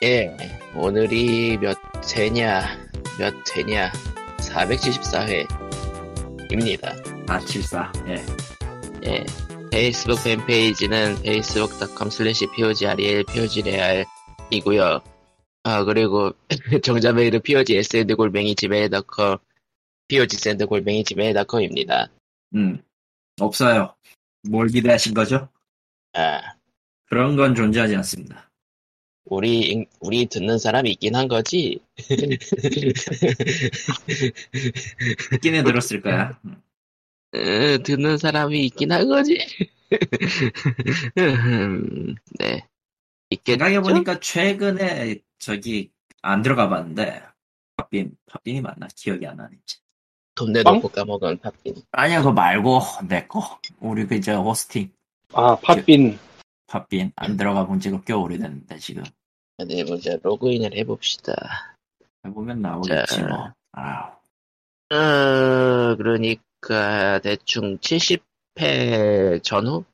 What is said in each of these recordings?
예, 오늘이 몇 회냐, 몇 회냐, 474회입니다. 아, 74. 예. 예, 페이스북 팬페이지는 facebook.com slash POGREL, POGREAL이고요. 아, 그리고 정자 메일은 POGSND 골뱅이 지메일.com, POGSND 골뱅이 지메일.com입니다. 음. 없어요. 뭘 기대하신 거죠? 아, 그런 건 존재하지 않습니다. 우리, 인- 우리 듣는 사람이 있긴 한 거지? 듣기는 들었을 거야. 듣는 사람이 있긴 한 거지. 음, 네. 있겠죠? 생각해보니까 최근에 저기 안 들어가 봤는데, 팝빈, 팝빈이 맞나? 기억이 안 나네. 이제. 돈 내놓고 까먹은 Podbean. 아니야, 그거 말고, 내 거. 우리 그, 저, 호스팅, 아, 팥빈. 팝빈. 안 들어가 본 지가 꽤 오래됐는데, 지금. 어디 보자. 로그인을 해봅시다. 해보면 나오겠지, 자. 뭐. 아, 어, 그러니까, 대충 70회 전후?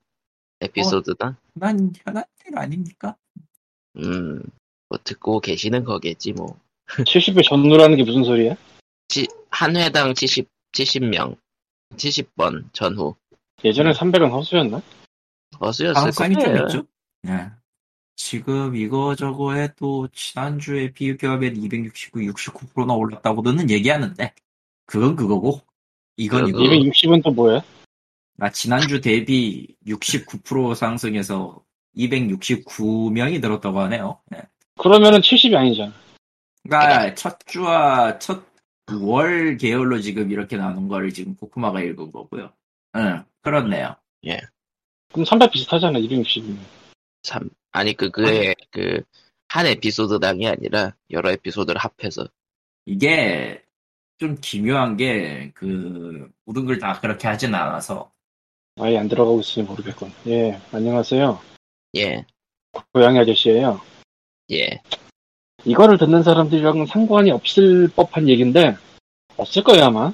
에피소드다? 난 현안 일 아닙니까? 음, 뭐 듣고 계시는 거겠지, 뭐. 70회 전후라는 게 무슨 소리야? 치- 한 회당 70, 70명. 70번 전후. 예전에 300은 허수였나? 어수였을 가능성이 좀 거예요. 예. 지금 이거 저거 해도 지난주에 비교하면 269, 69%나 올랐다고는 얘기하는데 그건 그거고 이건 이거 260은 또 뭐야? 나 지난주 대비 69% 상승해서 269명이 늘었다고 하네요. 예. 그러면은 70이 아니잖아. 그러니까 첫 주와 첫 월 계열로 지금 이렇게 나눈 거를 지금 코코마가 읽은 거고요. 응, 그렇네요. 그럼 300 비슷하잖아, 260이면. 참, 아니, 그, 그의, 그, 한 에피소드당이 아니라, 여러 에피소드를 합해서. 이게 좀 기묘한 게 그 모든 걸 다 그렇게 하진 않아서 아예 안 들어가고 있으니 모르겠군. 예, 안녕하세요. 예, 고양이 아저씨예요 예. 이거를 듣는 사람들이랑은 상관이 없을 법한 얘기인데, 없을 거예요, 아마.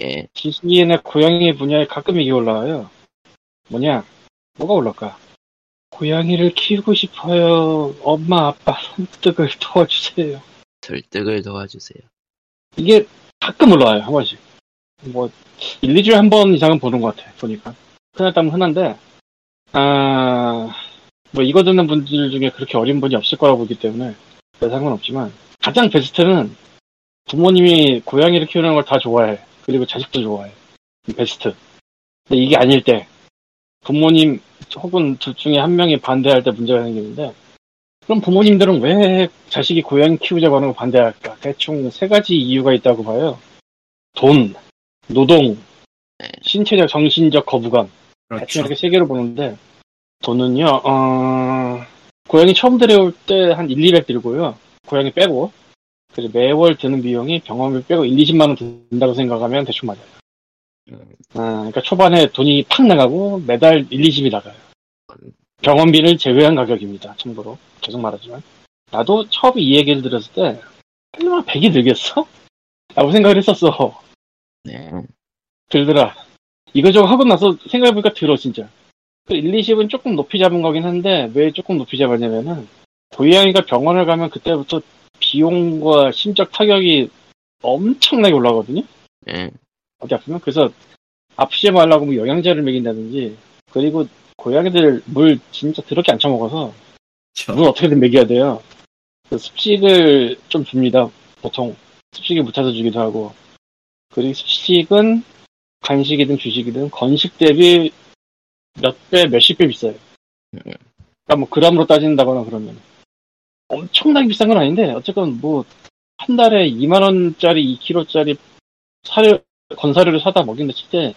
예, 지식인의 고양이 분야에 가끔 이게 올라와요. 뭐냐? 뭐가 올라올까? 고양이를 키우고 싶어요. 엄마, 아빠 선택을 도와주세요. 설득을 도와주세요. 이게 가끔 올라와요, 한 번씩. 뭐, 1, 2주에 한 번 이상은 보는 것 같아, 보니까. 흔하다면 흔한데, 아, 뭐, 이거 듣는 분들 중에 그렇게 어린 분이 없을 거라고 보기 때문에, 별 상관없지만, 가장 베스트는 부모님이 고양이를 키우는 걸 다 좋아해. 그리고 자식도 좋아해. 베스트. 근데 이게 아닐 때, 부모님 혹은 둘 중에 한 명이 반대할 때 문제가 생기는데, 그럼 부모님들은 왜 자식이 고양이 키우자고 하는 거 반대할까? 대충 세 가지 이유가 있다고 봐요. 돈, 노동, 신체적, 정신적 거부감. 대충 그렇죠. 이렇게 세 개로 보는데, 돈은요, 어, 고양이 처음 데려올 때 한 1, 200 들고요. 고양이 빼고. 그래서 매월 드는 비용이 병원비 빼고 1, 20만 원 든다고 생각하면 대충 맞아요. 음, 아, 그러니까 초반에 돈이 팍 나가고 매달 1, 20이 나가요. 병원비를 제외한 가격입니다. 참고로. 계속 말하지만. 나도 처음 이 얘기를 들었을 때, 설마 100이 들겠어? 라고 생각을 했었어. 네. 들더라. 이거저거 하고 나서 생각해보니까 들어, 진짜. 그 1, 20은 조금 높이 잡은 거긴 한데, 왜 조금 높이 잡았냐면은, 고양이가 병원을 가면 그때부터 비용과 심적 타격이 엄청나게 올라가거든요? 예, 어디 아프면? 그래서, 아프지 말라고 뭐 영양제를 먹인다든지, 그리고 고양이들 물 진짜 더럽게 안 처먹어서, 그렇죠. 물 어떻게든 먹여야 돼요. 그 습식을 좀 줍니다. 보통 습식에 묻혀서 주기도 하고. 그리고 습식은 간식이든 주식이든 건식 대비 몇 배, 몇십 배 비싸요. 그러니까 뭐 그람으로 따진다거나 그러면 엄청나게 비싼 건 아닌데 어쨌건 뭐 한 달에 2만 원짜리 2kg짜리 사료 건사료를 사다 먹인다 칠때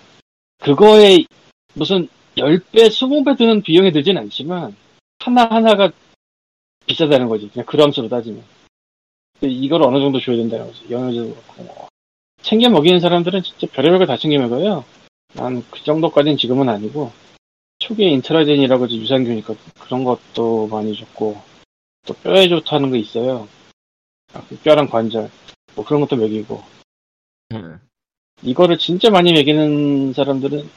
그거에 무슨 10배, 20배 드는 비용이 들진 않지만 하나하나가 비싸다는 거지. 그냥 그람수로 따지면. 이걸 어느 정도 줘야 된다는 거지. 영양제도 그렇고. 뭐. 챙겨 먹이는 사람들은 진짜 별의별 걸 다 챙겨 먹어요. 난 그 정도까지는 지금은 아니고. 초기에 인트라젠이라고 유산균이니까 그런 것도 많이 줬고. 또 뼈에 좋다는 거 있어요. 아, 그 뼈랑 관절. 뭐 그런 것도 먹이고. 음, 이거를 진짜 많이 먹이는 사람들은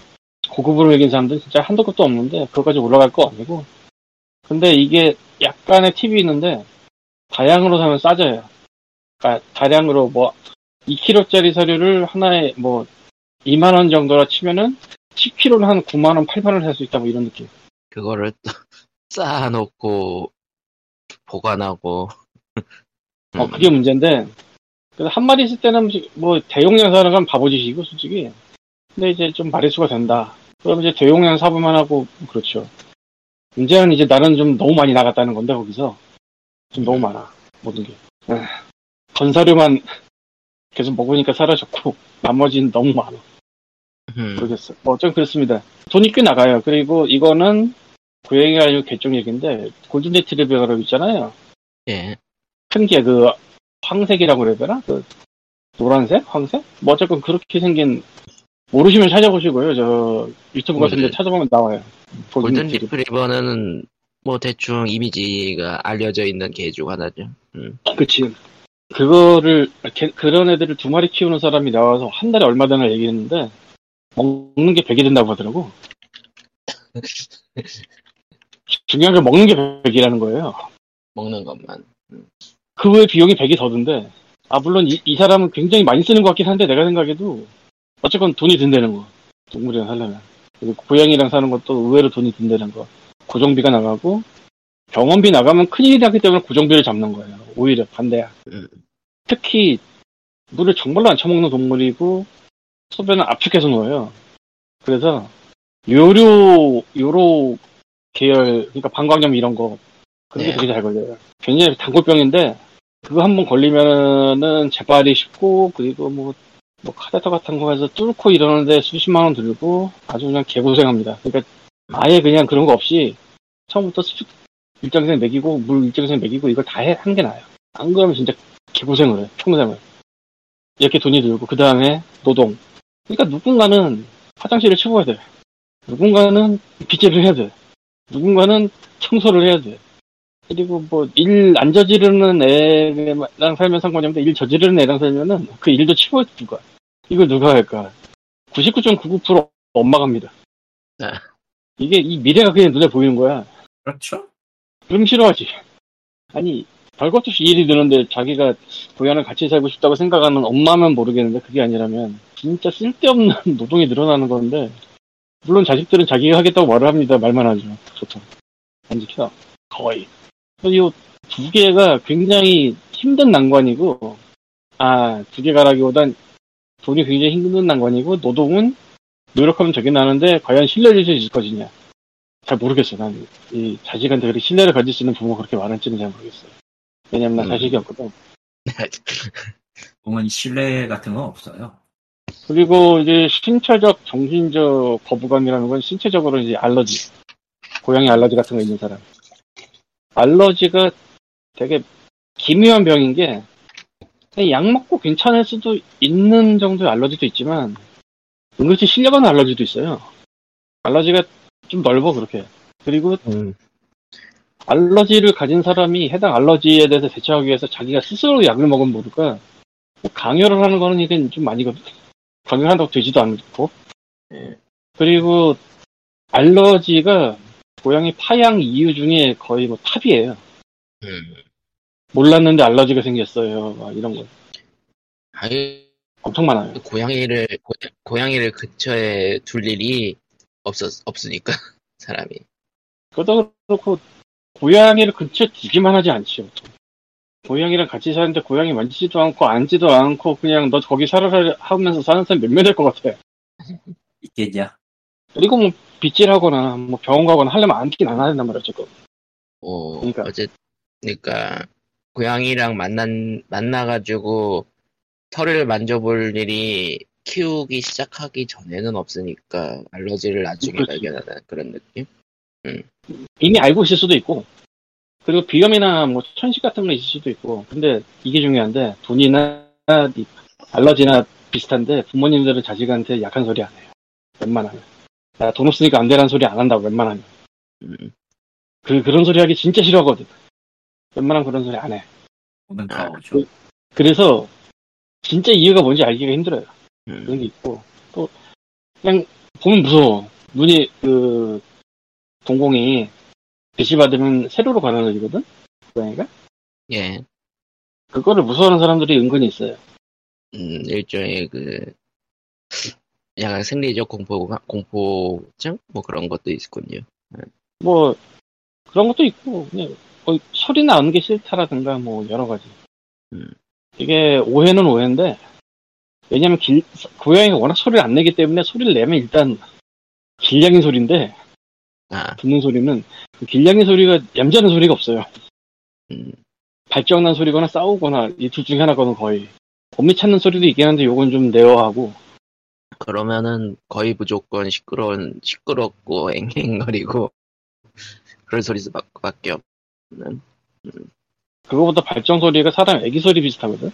고급으로 먹이는 사람들은 진짜 한도 끝도 없는데 그것까지 올라갈 거 아니고 근데 이게 약간의 팁이 있는데 다량으로 사면 싸져요. 그러니까 다량으로 뭐 2kg짜리 사료를 하나에 뭐 2만 원 정도라 치면은 10kg는 한 9만 원, 8만 원 살 수 있다 뭐 이런 느낌. 그거를 또 쌓아놓고 보관하고 어 음, 그게 문제인데 한 마리 있을 때는 뭐 대용량 사는 건 바보짓이고 솔직히. 근데 이제 좀 마리수가 된다. 그럼 이제 대용량 사보만 하고 그렇죠. 문제는 이제 나는 좀 너무 많이 나갔다는 건데 거기서 좀 너무 많아 모든 게. 에휴, 건사료만 계속 먹으니까 사라졌고 나머지는 너무 많아. 음, 모르겠어. 뭐 어쨌든 그렇습니다. 돈이 꽤 나가요. 그리고 이거는 고양이가 아니고 개종 얘기인데 골든 레트리버라고 있잖아요. 예. 큰 게 그 황색이라고 그래야 되나? 그 노란색? 황색? 뭐 어쨌건 그렇게 생긴 모르시면 찾아보시고요. 저 유튜브 같은 데 골든- 찾아보면 나와요. 골든. 리트리버는 뭐 대충 이미지가 알려져 있는 개 중 하나죠. 음. 그치. 그거를 개- 그런 애들을 두 마리 키우는 사람이 나와서 한 달에 얼마 되나 얘기했는데 먹는 게 100이 된다고 하더라고. 중요한 게 먹는 게 100이라는 거예요. 먹는 것만. 그 외에 비용이 100이 더 든데, 아, 물론 이, 이 사람은 굉장히 많이 쓰는 것 같긴 한데, 내가 생각해도, 어쨌건 돈이 든다는 거. 동물이랑 살려면. 그리고 고양이랑 사는 것도 의외로 돈이 든다는 거. 고정비가 나가고, 병원비 나가면 큰일이 나기 때문에 고정비를 잡는 거예요. 오히려 반대야. 음. 특히, 물을 정말로 안 처먹는 동물이고, 소변을 압축해서 놓아요. 그래서, 요로, 요로 계열, 그러니까 방광염 이런 거, 그런 게 네. 되게 잘 걸려요. 굉장히 단골병인데, 그거 한 번 걸리면은 재발이 쉽고, 그리고 뭐, 뭐 카테터 같은 거 해서 뚫고 이러는데 수십만 원 들고, 아주 그냥 개고생합니다. 그러니까 아예 그냥 그런 거 없이, 처음부터 수축 일정생 먹이고, 물 일정생 먹이고, 이걸 다 해, 한게 나아요. 안 그러면 진짜 개고생을 해, 평생을. 이렇게 돈이 들고, 그 다음에 노동. 그러니까 누군가는 화장실을 치워야 돼. 누군가는 빗질을 해야 돼. 누군가는 청소를 해야 돼. 그리고 뭐 일 안 저지르는 애랑 살면 상관이 없는데 일 저지르는 애랑 살면은 그 일도 치워야 누가. 이걸 누가 할까? 99.99% 엄마가 합니다. 네. 이게 이 미래가 그냥 눈에 보이는 거야. 그렇죠? 그럼 싫어하지. 아니 별것 없이 일이 드는데 자기가 고향을 같이 살고 싶다고 생각하는 엄마면 모르겠는데 그게 아니라면 진짜 쓸데없는 노동이 늘어나는 건데 물론 자식들은 자기가 하겠다고 말을 합니다. 말만 하죠. 보통 안 지켜. 거의. 이두 개가 굉장히 힘든 난관이고 아 두 개가라기보단 돈이 굉장히 힘든 난관이고 노동은 노력하면 되게 나는데 과연 신뢰를 줄수 있을 것이냐 잘 모르겠어요. 난이 자식한테 그렇게 신뢰를 가질 수 있는 부모가 그렇게 많은지는 잘 모르겠어요. 왜냐면 난 음. 자식이 없거든. 보면 신뢰 같은 건 없어요. 그리고 이제 신체적, 정신적 거부감이라는 건 신체적으로 이제 알러지. 고양이 알러지 같은 거 있는 사람. 알러지가 되게 기묘한 병인 게, 그냥 약 먹고 괜찮을 수도 있는 정도의 알러지도 있지만, 은근히 실려가는 알러지도 있어요. 알러지가 좀 넓어, 그렇게. 그리고 음. 알러지를 가진 사람이 해당 알러지에 대해서 대처하기 위해서 자기가 스스로 약을 먹으면 모를까, 뭐 강요를 하는 거는 이게 좀 아니거든. 강요한다고 되지도 않고. 예. 그리고 알러지가 고양이 파양 이유 중에 거의 뭐 탑이에요. 음. 몰랐는데 알러지가 생겼어요. 막 이런 거 아니, 엄청 많아요. 고양이를, 고, 고양이를 근처에 둘 일이 없었, 없으니까, 사람이. 그러다 그렇고 고양이를 근처에 두기만 하지 않지요. 보통. 고양이랑 같이 사는데 고양이 만지지도 않고 앉지도 않고 그냥 너 거기 살아라 하면서 사는 사람 몇명될것 같아. 있겠냐? 그리고 뭐 빗질하거나 뭐 병원 가거나 하려면 앉긴 안 하는단 말이야 지금. 어, 그러니까. 어째, 그러니까, 고양이랑 만난, 만나가지고, 털을 만져볼 일이 키우기 시작하기 전에는 없으니까, 알러지를 나중에 그렇지. 발견하는 그런 느낌? 이미 알고 있을 수도 있고 그리고 비염이나 뭐 천식 같은 거 있을 수도 있고 근데 이게 중요한데 돈이나 이 알러지나 비슷한데 부모님들은 자식한테 약한 소리 안 해요 웬만하면 야, 돈 없으니까 안 되라는 소리 안 한다고 웬만하면. 음, 그, 그런 소리 하기 진짜 싫어하거든. 웬만하면 그런 소리 안해. 아, 가오죠. 그 래서 진짜 이유가 뭔지 알기가 힘들어요. 음. 그런 게 있고. 또 그냥 보면 무서워. 눈이 그 동공이 배시 받으면 세로로 가라앉거든? 고양이가? 예. 그거를 무서워하는 사람들이 은근히 있어요. 음, 일종의 그, 약간 생리적 공포, 공포증? 뭐 그런 것도 있군요. 뭐 그런 것도 있고 그냥 거의 소리 나는 게 싫다라든가 뭐 여러 가지. 음. 이게 오해는 오해인데 왜냐면 길, 고양이가 워낙 소리를 안 내기 때문에 소리를 내면 일단 길냥이 소리인데 아, 듣는 소리는 그 길냥이 소리가 얌전한 소리가 없어요. 음, 발정난 소리거나 싸우거나 이 둘 중에 하나거든 거의. 범위 찾는 소리도 있긴 한데 요건 좀 내어하고 그러면은 거의 무조건 시끄러운, 시끄럽고 앵앵거리고 그런 소리 수밖에 없는. 그거보다 발정 소리가 사람 애기 소리 비슷하거든.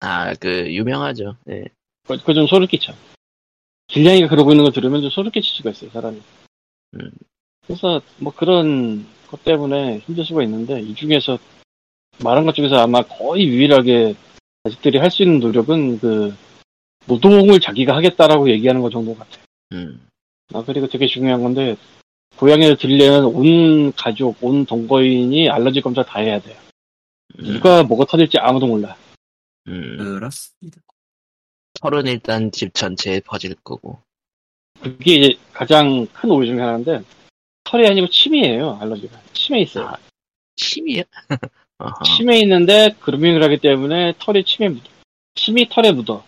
아, 그, 유명하죠. 예. 그거 좀 소름 끼쳐. 길냥이가 그러고 있는 거 들으면 좀 소름 끼칠 수가 있어요, 사람이. 음. 그래서 뭐 그런 것 때문에 힘들 수가 있는데 이 중에서 말한 것 중에서 아마 거의 유일하게 자식들이 할 수 있는 노력은 그 노동을 자기가 하겠다라고 얘기하는 것 정도 같아. 요 음, 아 그리고 되게 중요한 건데 고양이를 들리려면 온 가족, 온 동거인이 알러지 검사 다 해야 돼요. 음, 누가 뭐가 터질지 아무도 몰라. 음. 그렇습니다. 털은 일단 집 전체에 퍼질 거고. 그게 이제 가장 큰 오해 중에 하나인데 털이 아니고 침이에요 알러지가. 침에 있어요. 아. 침이요? 침에 있는데 그루밍을 하기 때문에 털이 침에 묻어. 침이 털에 묻어.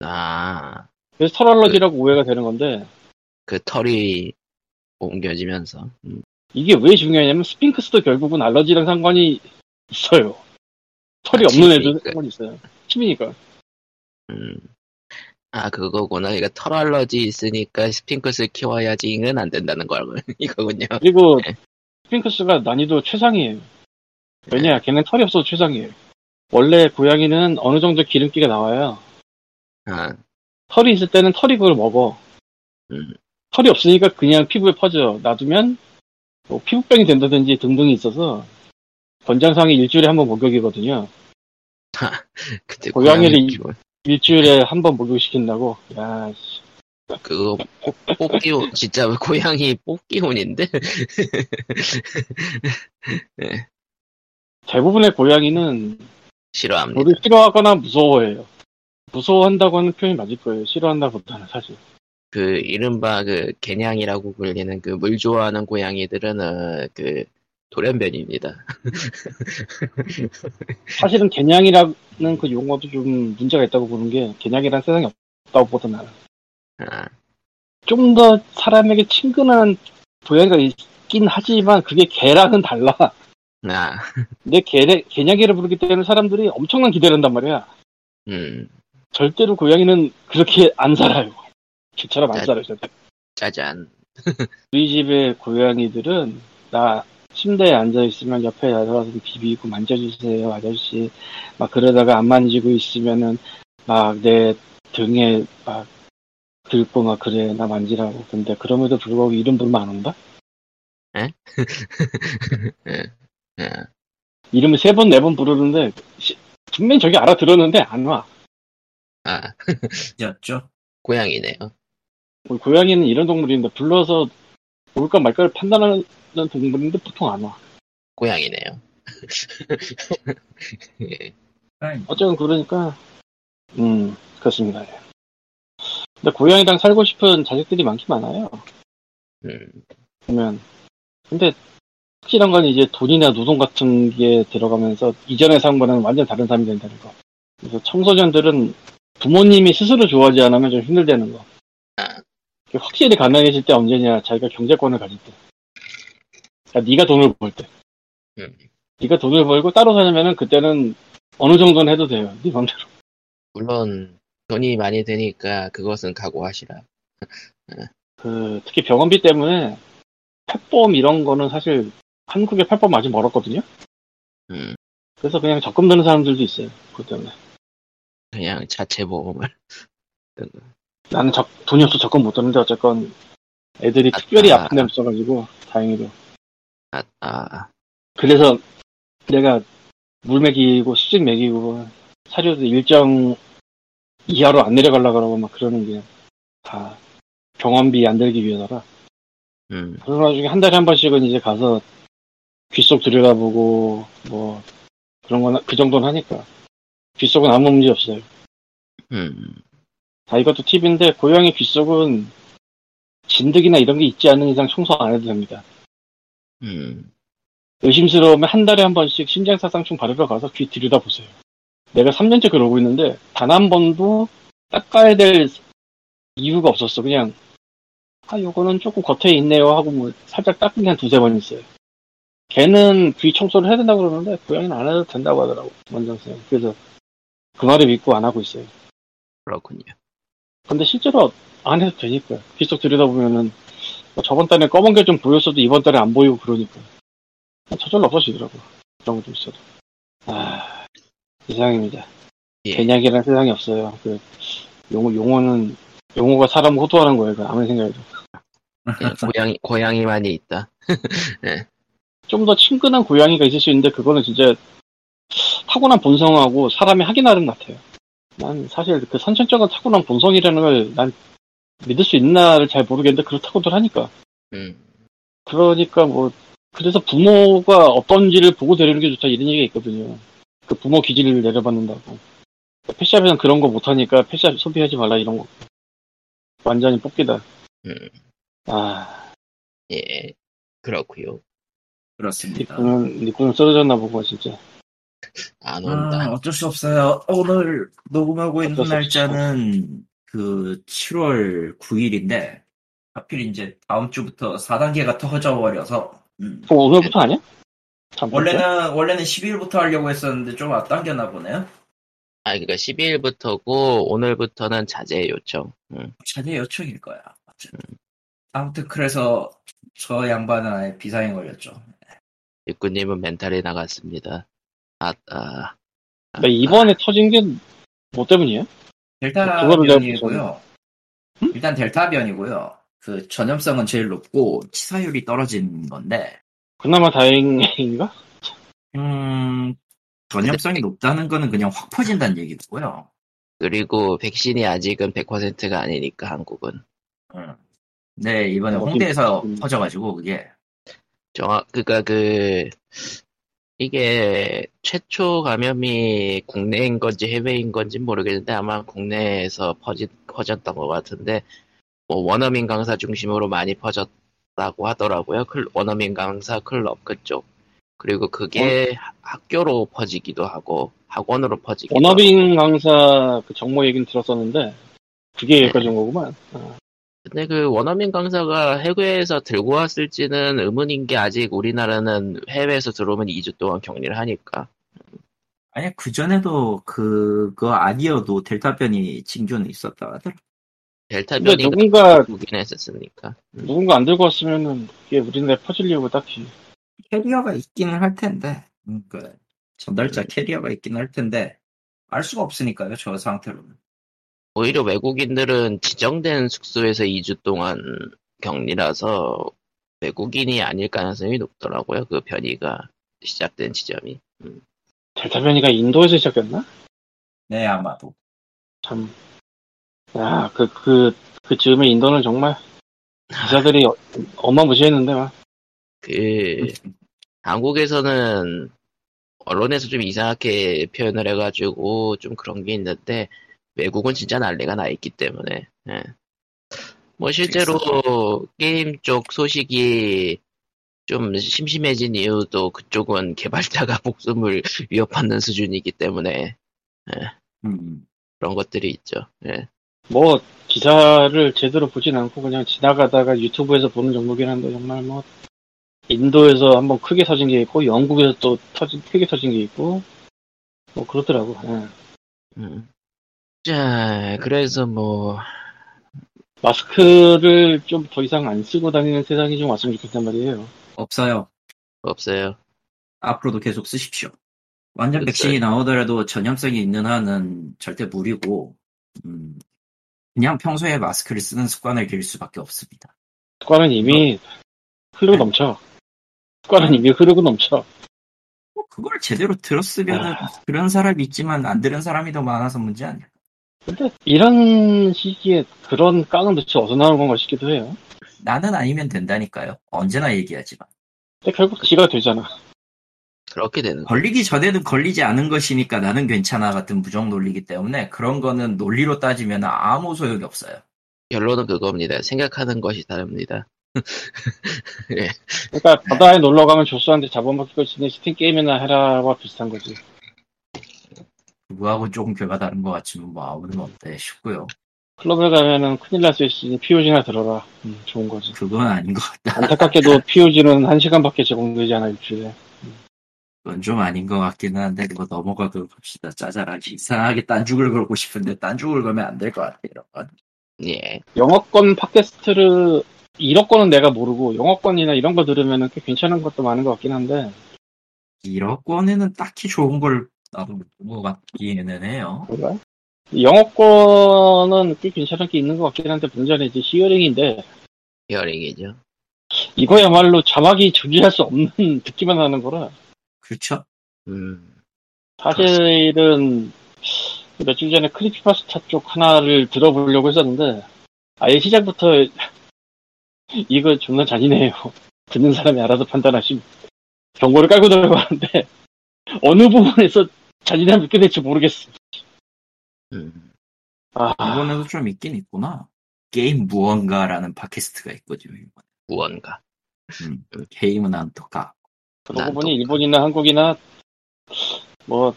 아, 그래서 털 알러지라고 오해가 되는 건데 그 털이 옮겨지면서. 음, 이게 왜 중요하냐면 스핑크스도 결국은 알러지랑 상관이 있어요. 털이 아, 없는 애도. 상관이 있어요. 침이니까. 음. 아, 그거구나. 그러니까 털 알러지 있으니까 스핑크스 키워야지는 안 된다는 거 알고 이거군요. 그리고 네. 스핑크스가 난이도 최상이에요. 왜냐, 걔는 털이 없어도 최상이에요. 원래 고양이는 어느 정도 기름기가 나와요. 아, 털이 있을 때는 털이 그걸 먹어. 음. 털이 없으니까 그냥 피부에 퍼져. 놔두면 뭐 피부병이 된다든지 등등이 있어서 권장상이 일주일에 한 번 목욕이거든요. 그때 고양이를 고양이 이- 키워. 일주일에 한 번 목욕시킨다고? 야, 씨. 그거 뽑, 뽑기운 진짜 고양이 뽑기운인데 대부분의 고양이는 싫어합니다. 저를 싫어하거나 무서워해요. 무서워한다고 하는 표현이 맞을 거예요. 싫어한다보다는 사실. 그 이른바 그 개냥이라고 불리는 그 물 좋아하는 고양이들은 어, 그 돌연변입니다. 사실은 개냥이라는 그 용어도 좀 문제가 있다고 보는 게 개냥이란 세상에 없다고 보다 나는. 아, 좀 더 사람에게 친근한 고양이가 있긴 하지만 그게 개랑은 달라. 아, 내 개, 개냥이를 부르기 때문에 사람들이 엄청난 기대를 한단 말이야. 음, 절대로 고양이는 그렇게 안 살아요. 개처럼 안 네. 살아요, 절대. 짜잔. 우리 집의 고양이들은 나 침대에 앉아 있으면 옆에 나가서 비비고 만져주세요 아저씨 막 그러다가 안 만지고 있으면은 막 내 등에 막 긁고 막 그래 나 만지라고 근데 그럼에도 불구하고 이름 부르면 안 온다? 예. 이름을 세 번 네 번 부르는데 시- 분명히 저기 알아들었는데 안 와. 아, 였죠. 고양이네요. 우리 고양이는 이런 동물인데 불러서 올까 말까를 판단하는 동물인데 보통 안 와. 고양이네요. 예. 어쨌든 그러니까 음 그렇습니다. 예. 근데 고양이랑 살고 싶은 자식들이 많긴 많아요. 음, 보면 근데 확실한 건 이제 돈이나 노동 같은 게 들어가면서 이전에 산 거는 완전 다른 삶이 된다는 거. 그래서 청소년들은 부모님이 스스로 좋아하지 않으면 좀 힘들다는 거. 아. 그게 확실히 가능해질 때 언제냐? 자기가 경제권을 가질 때. 그러니까 네가 돈을 벌 때. 음. 네가 돈을 벌고 따로 사냐면은 그때는 어느 정도는 해도 돼요. 네 맘대로. 물론 돈이 많이 드니까 그것은 각오하시라. 그 특히 병원비 때문에 펫보험 이런 거는 사실 한국에 펫보험 아직 멀었거든요. 음, 그래서 그냥 적금 드는 사람들도 있어요. 그것 때문에. 그냥 자체 보험을. 나는 적- 돈이 없어 적금 못 드는데 어쨌건 애들이 아, 특별히 아. 아픈 데 없어가지고 다행히도. 아, 아, 그래서 내가 물 먹이고 수직 먹이고 사료도 일정 이하로 안 내려가려 그러고 막 그러는 게다 병원비 안 들기 위해서라. 음, 그런 와중에 한 달에 한 번씩은 이제 가서 귓속 들여다보고 뭐 그런 거나 그 정도는 하니까 귓속은 아무 문제 없어요. 음, 다 이것도 팁인데 고양이 귓속은 진드기나 이런 게 있지 않은 이상 청소 안 해도 됩니다. 음, 의심스러우면 한 달에 한 번씩 심장사상충 바르러 가서 귀 들여다 보세요. 내가 3년째 그러고 있는데 단 한 번도 닦아야 될 이유가 없었어. 그냥 아 요거는 조금 겉에 있네요 하고 뭐 살짝 닦은 게 한 두세 번 있어요. 걔는 귀 청소를 해야 된다고 그러는데 고양이는 안 해도 된다고 하더라고 원장쌤. 그래서 그 말을 믿고 안 하고 있어요. 그렇군요. 근데 실제로 안 해도 되니까 귀속 들여다보면은 뭐 저번 달에 검은 게 좀 보였어도 이번 달에 안 보이고 그러니까 저절로 없어지더라고 그런 것도 있어도. 아 이상입니다. 예. 개냥이라는 세상이 없어요. 그 용어 용어는 용어가 사람을 호도하는 거예요. 그 아무리 생각해도. 그냥 고양이, 고양이만이 있다. 좀더 친근한 고양이가 있을 수 있는데 그거는 진짜 타고난 본성하고 사람이 하기 나름 같아요 난 사실 그 선천적인 타고난 본성이라는 걸 난 믿을 수 있나를 잘 모르겠는데 그렇다고들 하니까 음, 그러니까 뭐 그래서 부모가 어떤지를 보고 데리는 게 좋다 이런 얘기가 있거든요. 그 부모 기질을 내려받는다고. 펫샵에서는 그런 거 못하니까 펫샵 소비하지 말라 이런 거. 완전히 뽑기다. 음. 아, 예. 그렇고요 그렇습니다. 니꾸는 니꾸는 쓰러졌나 보고 진짜. 안 온다. 아, 어쩔 수 없어요. 오늘 녹음하고 있는 날짜는 그 7월 9일인데 하필 이제 다음 주부터 4단계가 터져 버려서 음. 그럼 오늘부터 아니야? 참, 원래는 원래는 12일부터 하려고 했었는데 좀 앞당겼나 보네요. 아, 그니까 12일부터고, 오늘부터는 자제 요청. 음, 자제 요청일 거야. 어쨌든. 아무튼 그래서 저 양반은 아예 비상에 걸렸죠. 육구님은 멘탈이 나갔습니다. 아, 아. 근데 이번에 터진 게 뭐 때문이에요? 델타 내가 변이고요. 일단 델타 변이고요. 그 전염성은 제일 높고 치사율이 떨어진 건데 그나마 다행인가? 음, 전염성이 높다는 거는 그냥 확 퍼진다는 얘기고요. 그리고 백신이 아직은 100%가 아니니까, 한국은. 음. 네, 이번에 어디- 홍대에서 음. 퍼져가지고 그게 정확, 그니까 그, 이게 최초 감염이 국내인 건지 해외인 건지 모르겠는데 아마 국내에서 퍼지, 퍼졌던 것 같은데, 뭐 원어민 강사 중심으로 많이 퍼졌다고 하더라고요. 클- 원어민 강사 클럽 그쪽. 그리고 그게 하- 학교로 퍼지기도 하고, 학원으로 퍼지기도 하고. 원어빙 강사 그 정모 얘기는 들었었는데 그게 여기까지 온 거구만. 아, 근데 그 원어민 강사가 해외에서 들고 왔을지는 의문인 게 아직 우리나라는 해외에서 들어오면 2주 동안 격리를 하니까. 아니 그 전에도 그거 아니어도 델타 변이 징조는 있었다 하더라. 델타 변이가 누군가 오긴 했었으니까. 누군가 안 들고 왔으면은 그게 우리나라에 퍼지려고 딱히 캐리어가 있기는 할 텐데, 음, 그 전달자 캐리어가 있긴 할 텐데 알 수가 없으니까요 저 상태로는. 오히려 외국인들은 지정된 숙소에서 2주 동안 격리라서 외국인이 아닐 가능성이 높더라고요. 그 변이가 시작된 지점이. 델타 변이가 인도에서 시작됐나? 네 아마도. 참. 야, 그, 그, 그 즈음에 인도는 정말 기자들이 어- 어마무시했는데, 막. 그 한국에서는 언론에서 좀 이상하게 표현을 해가지고 좀 그런 게 있는데 외국은 진짜 난리가 나 있기 때문에 예. 뭐 실제로 게임 쪽 소식이 좀 심심해진 이유도 그쪽은 개발자가 목숨을 위협하는 수준이기 때문에 음. 그런 것들이 있죠. 예. 뭐, 기사를 제대로 보진 않고 그냥 지나가다가 유튜브에서 보는 정도긴 한데, 정말 뭐, 인도에서 한번 크게 터진 게 있고, 영국에서 또 터진, 크게 터진 게 있고, 뭐, 그렇더라고. 예. 음. 자, 그래서 뭐 마스크를 좀 더 이상 안 쓰고 다니는 세상이 좀 왔으면 좋겠단 말이에요. 없어요. 없어요. 앞으로도 계속 쓰십시오. 완전 글쎄. 백신이 나오더라도 전염성이 있는 한은 절대 무리고, 음, 그냥 평소에 마스크를 쓰는 습관을 들일 수밖에 없습니다. 습관은 이미 흐르고 넘쳐. 습관은 이미 흐르고 넘쳐. 뭐 그걸 제대로 들었으면 그런 사람이 있지만 안 들은 사람이 더 많아서 문제 아니야. 근데 이런 시기에 그런 깡은 도대체 어디서 나오는 건가 싶기도 해요. 나는 아니면 된다니까요. 언제나 얘기하지만. 근데 결국 지가 되잖아. 그렇게 되는 거. 걸리기 전에는 걸리지 않은 것이니까 나는 괜찮아 같은 부정 논리기 때문에 그런 거는 논리로 따지면 아무 소용이 없어요. 결론은 그겁니다. 생각하는 것이 다릅니다. 그러니까 바다에 놀러 가면 조수한테 잡아먹힐 것이니 스팀 게임이나 해라와 비슷한 거지. 그거하고 조금 결과 다른 것 같지만 뭐 아무는 어때 싶고요. 클럽에 가면은 큰일 날 수 있으니 POG나 들어라. 음, 좋은 거지. 그건 아닌 것 같다. 안타깝게도 POG는 1시간밖에 제공되지 않아 일주일에. 그건 좀 아닌 것 같기는 한데 그거 넘어가도록 합시다. 짜잘하게 이상하게 딴죽을 걸고 싶은데 딴죽을 걸면 안 될 것 같아 이런 건. 예. 영어권 팟캐스트를 1억 권은 내가 모르고 영어권이나 이런 거 들으면은 꽤 괜찮은 것도 많은 것 같긴 한데 1억 권에는 딱히 좋은 걸 나도 못 같기는 해요. 영어권은 꽤 괜찮은 게 있는 것 같긴 한데 문제는 이제 히어링인데 히어링이죠. 이거야말로 자막이 존재할 수 없는 듣기만 하는 거라 그렇죠? 음. 사실은 며칠 전에 크리피파스타 쪽 하나를 들어보려고 했었는데 아예 시작부터 이거 존나 잔인해요. 듣는 사람이 알아서 판단하심. 경고를 깔고 들어가는데 어느 부분에서 잔인함을 느껴낼지 모르겠어. 음. 아, 일본에도 좀 있긴 있구나. 게임 무언가라는 팟캐스트가 있거든요. 일본에. 무언가. 음, 게임은 안 똑까. 그러고 난 보니 또- 일본이나 한국이나 뭐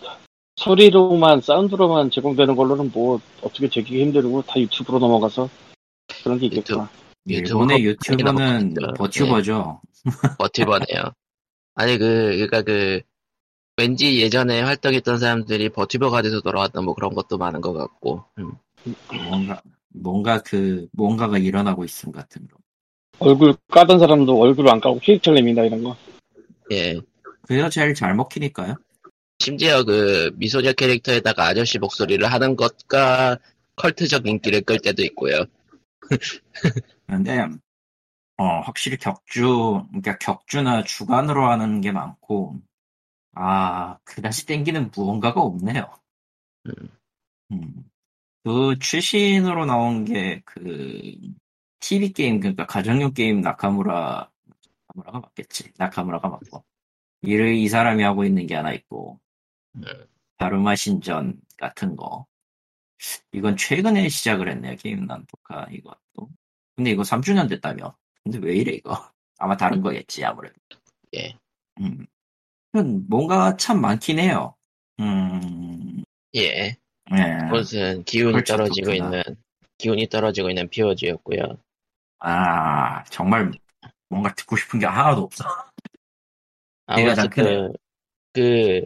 소리로만 사운드로만 제공되는 걸로는 뭐 어떻게 되기 힘들고 다 유튜브로 넘어가서 그런 게 있겠구나. 일본의 유튜브 유튜브는 나오거든요. 버튜버죠. 버티버네요. 아니 그 그러니까 그 왠지 예전에 활동했던 사람들이 버티버가 돼서 돌아왔던 뭐 그런 것도 많은 것 같고. 음. 뭔가 뭔가 그 뭔가가 일어나고 있음 같은 거. 얼굴 까던 사람도 얼굴을 안 까고 캐릭터 내민다 이런 거. 예. 그게 제일 잘 먹히니까요. 심지어 그 미소녀 캐릭터에다가 아저씨 목소리를 하는 것과 컬트적 인기를 끌 때도 있고요. 근데 어 확실히 격주 그러니까 격주나 주간으로 하는 게 많고 아 그다지 땡기는 무언가가 없네요. 음. 음. 그 출신으로 나온 게 그 TV 게임 그러니까 가정용 게임 나카무라 나카무라가 맞겠지 나카무라가 맞고 이를 이 사람이 하고 있는 게 하나 있고 음. 다루마 신전 같은 거 이건 최근에 시작을 했네요 게임 난토카 이것도 근데 이거 3주년 됐다며 근데 왜 이래 이거 아마 다른 거겠지 아무래도 예. 음 음, 뭔가 참 많긴 해요 음 예. 예. 그것은 기운이 그렇죠, 떨어지고. 있는 기운이 떨어지고 있는 POG였고요. 아, 정말 뭔가 듣고 싶은 게 하나도 없어. 장크네요. 그, 그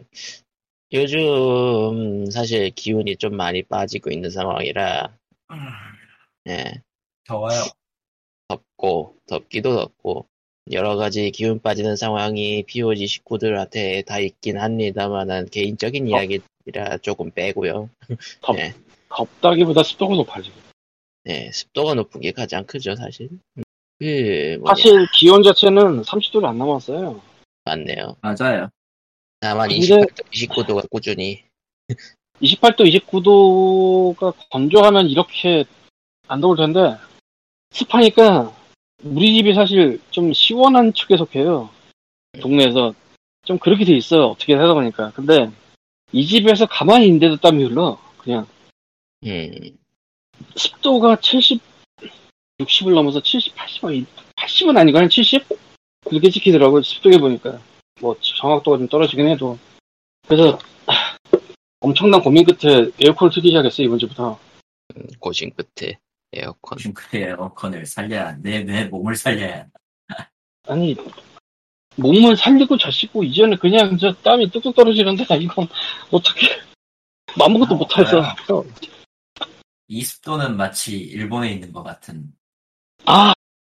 요즘 사실 기운이 좀 많이 빠지고 있는 상황이라 예. 더워요. 덥고 덥기도 덥고 여러 가지 기운 빠지는 상황이 POG 식구들한테 다 있긴 합니다만은 개인적인 어. 이야기라 조금 빼고요. 덥, 예. 덥다기보다 습도가 높아 지금. 예, 습도가 높은 게 가장 크죠 사실. 그 뭐냐 사실 기온 자체는 30도를 안 넘었어요. 맞네요. 맞아요. 다만 근데- 28도, 29도가 꾸준히 28도, 29도가 건조하면 이렇게 안 더울 텐데 습하니까 우리 집이 사실 좀 시원한 축에 속해요. 동네에서 좀 그렇게 돼 있어요. 어떻게 하다 보니까. 근데 이 집에서 가만히 있는데도 땀이 흘러. 그냥 음, 습도가 70, 60을 넘어서 70, 80, 80은 아니고 한 70? 그렇게 찍히더라고요. 습도에 보니까. 뭐 정확도가 좀 떨어지긴 해도. 그래서 하, 엄청난 고민 끝에 에어컨을 틀기 시작했어요. 이번 주부터. 고심 끝에 에어컨. 그래 에어컨을 살려야 내, 내 몸을 살려야 한다. 아니 몸을 살리고 젖히고 이제는 그냥 저 땀이 뚝뚝 떨어지는데 이건 어떻게 아무것도 아, 못해서 이 습도는 마치 일본에 있는 것 같은 아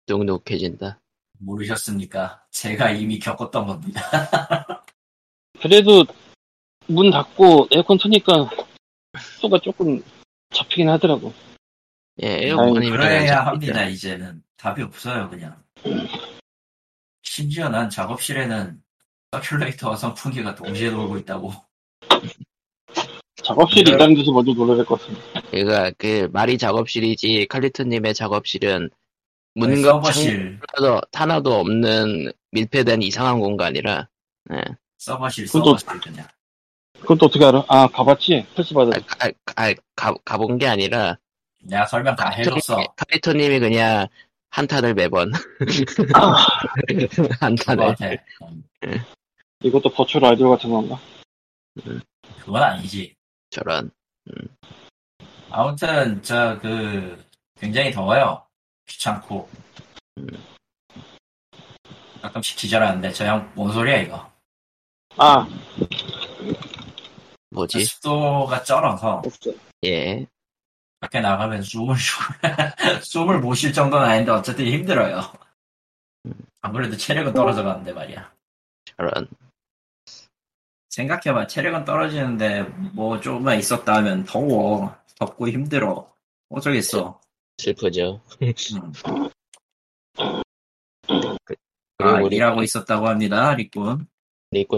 눅눅해진다. 모르셨습니까? 제가 이미 겪었던 겁니다. 그래도 문 닫고 에어컨 트니까 습도가 조금 잡히긴 하더라고 예, 에어컨이 그래야 합니다. 이제는 답이 없어요 그냥. 심지어 난 작업실에는 서큘레이터와 선풍기가 동시에 돌고 있다고. 작업실이 네. 있다는 데서 먼저 놀라야 될것 같습니다 그러니까 그 말이 작업실이지 칼리트님의 작업실은 네, 문과 서버실. 하나도, 하나도 없는 밀폐된 이상한 공간이라 예. 서버실 서버실 그냥. 그건 또 어떻게 알아? 아, 가봤지? 플스 받아. 아, 아, 아, 가, 가본 게 아니라 내가 설명 다 해줬어. 카리토님이 그냥 한탄을 매번 한탄을 그거 같아. 음, 이것도 버추얼 아이돌 같은 건가? 그건 아니지. 저런 아무튼 저 그 굉장히 더워요. 귀찮고. 음. 가끔씩 기절하는데 저 형 뭔 소리야 이거. 아, 뭐지? 습도가 쩔어서. 예 밖에 나가면 숨을 쉬고 숨을 못 쉴 정도는 아닌데 어쨌든 힘들어요. 아무래도 체력은 떨어져 가는데 말이야. 저런 생각해봐 체력은 떨어지는데 뭐 조금만 있었다 하면 더워 덥고 힘들어 어쩌겠어 슬프죠. 음. 그리고 아 우리 일하고 있었다고 합니다 리꾼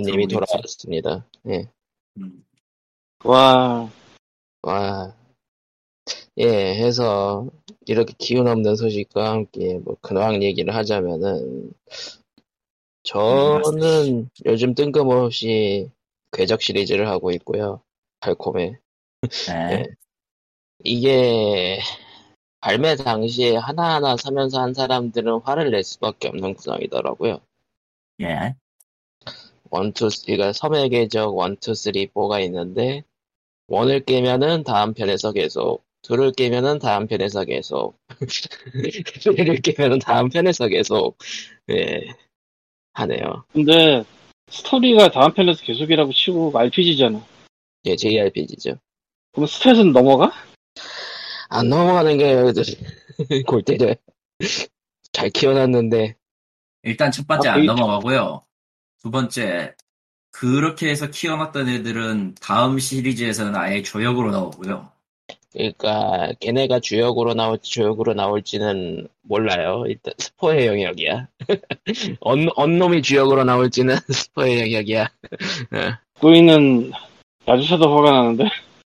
들어오겠지. 돌아왔습니다. 예. 음. 와, 와, 예, 해서 이렇게 기운 없는 소식과 함께 뭐 근황 얘기를 하자면은 저는 요즘 뜬금없이 궤적 시리즈를 하고 있고요. 달콤해. 네. 이게 발매 당시에 하나하나 사면서 한 사람들은 화를 낼 수밖에 없는 구성이더라고요. 예. one two 그러니까 섬의 궤적 one two three four가 있는데 one을 깨면은 다음 편에서 계속 둘을 깨면은 다음 편에서 계속 둘을 깨면은 다음 편에서 계속 예 하네요. 근데 스토리가 다음 편에서 계속이라고 치고 RPG잖아. 예 JRPG죠. 그럼 스탯은 넘어가? 안 넘어가는 게 골 때려. 잘 키워놨는데 일단 첫 번째 아, 안 이- 넘어가고요 두 번째 그렇게 해서 키워놨던 애들은 다음 시리즈에서는 아예 조역으로 나오고요 그러니까 걔네가 주역으로 나올지 조역으로 나올지는 몰라요. 일단 스포의 영역이야. 언, 언놈이 주역으로 나올지는 스포의 영역이야. 꾸이는 야주셔도 화가 나는데.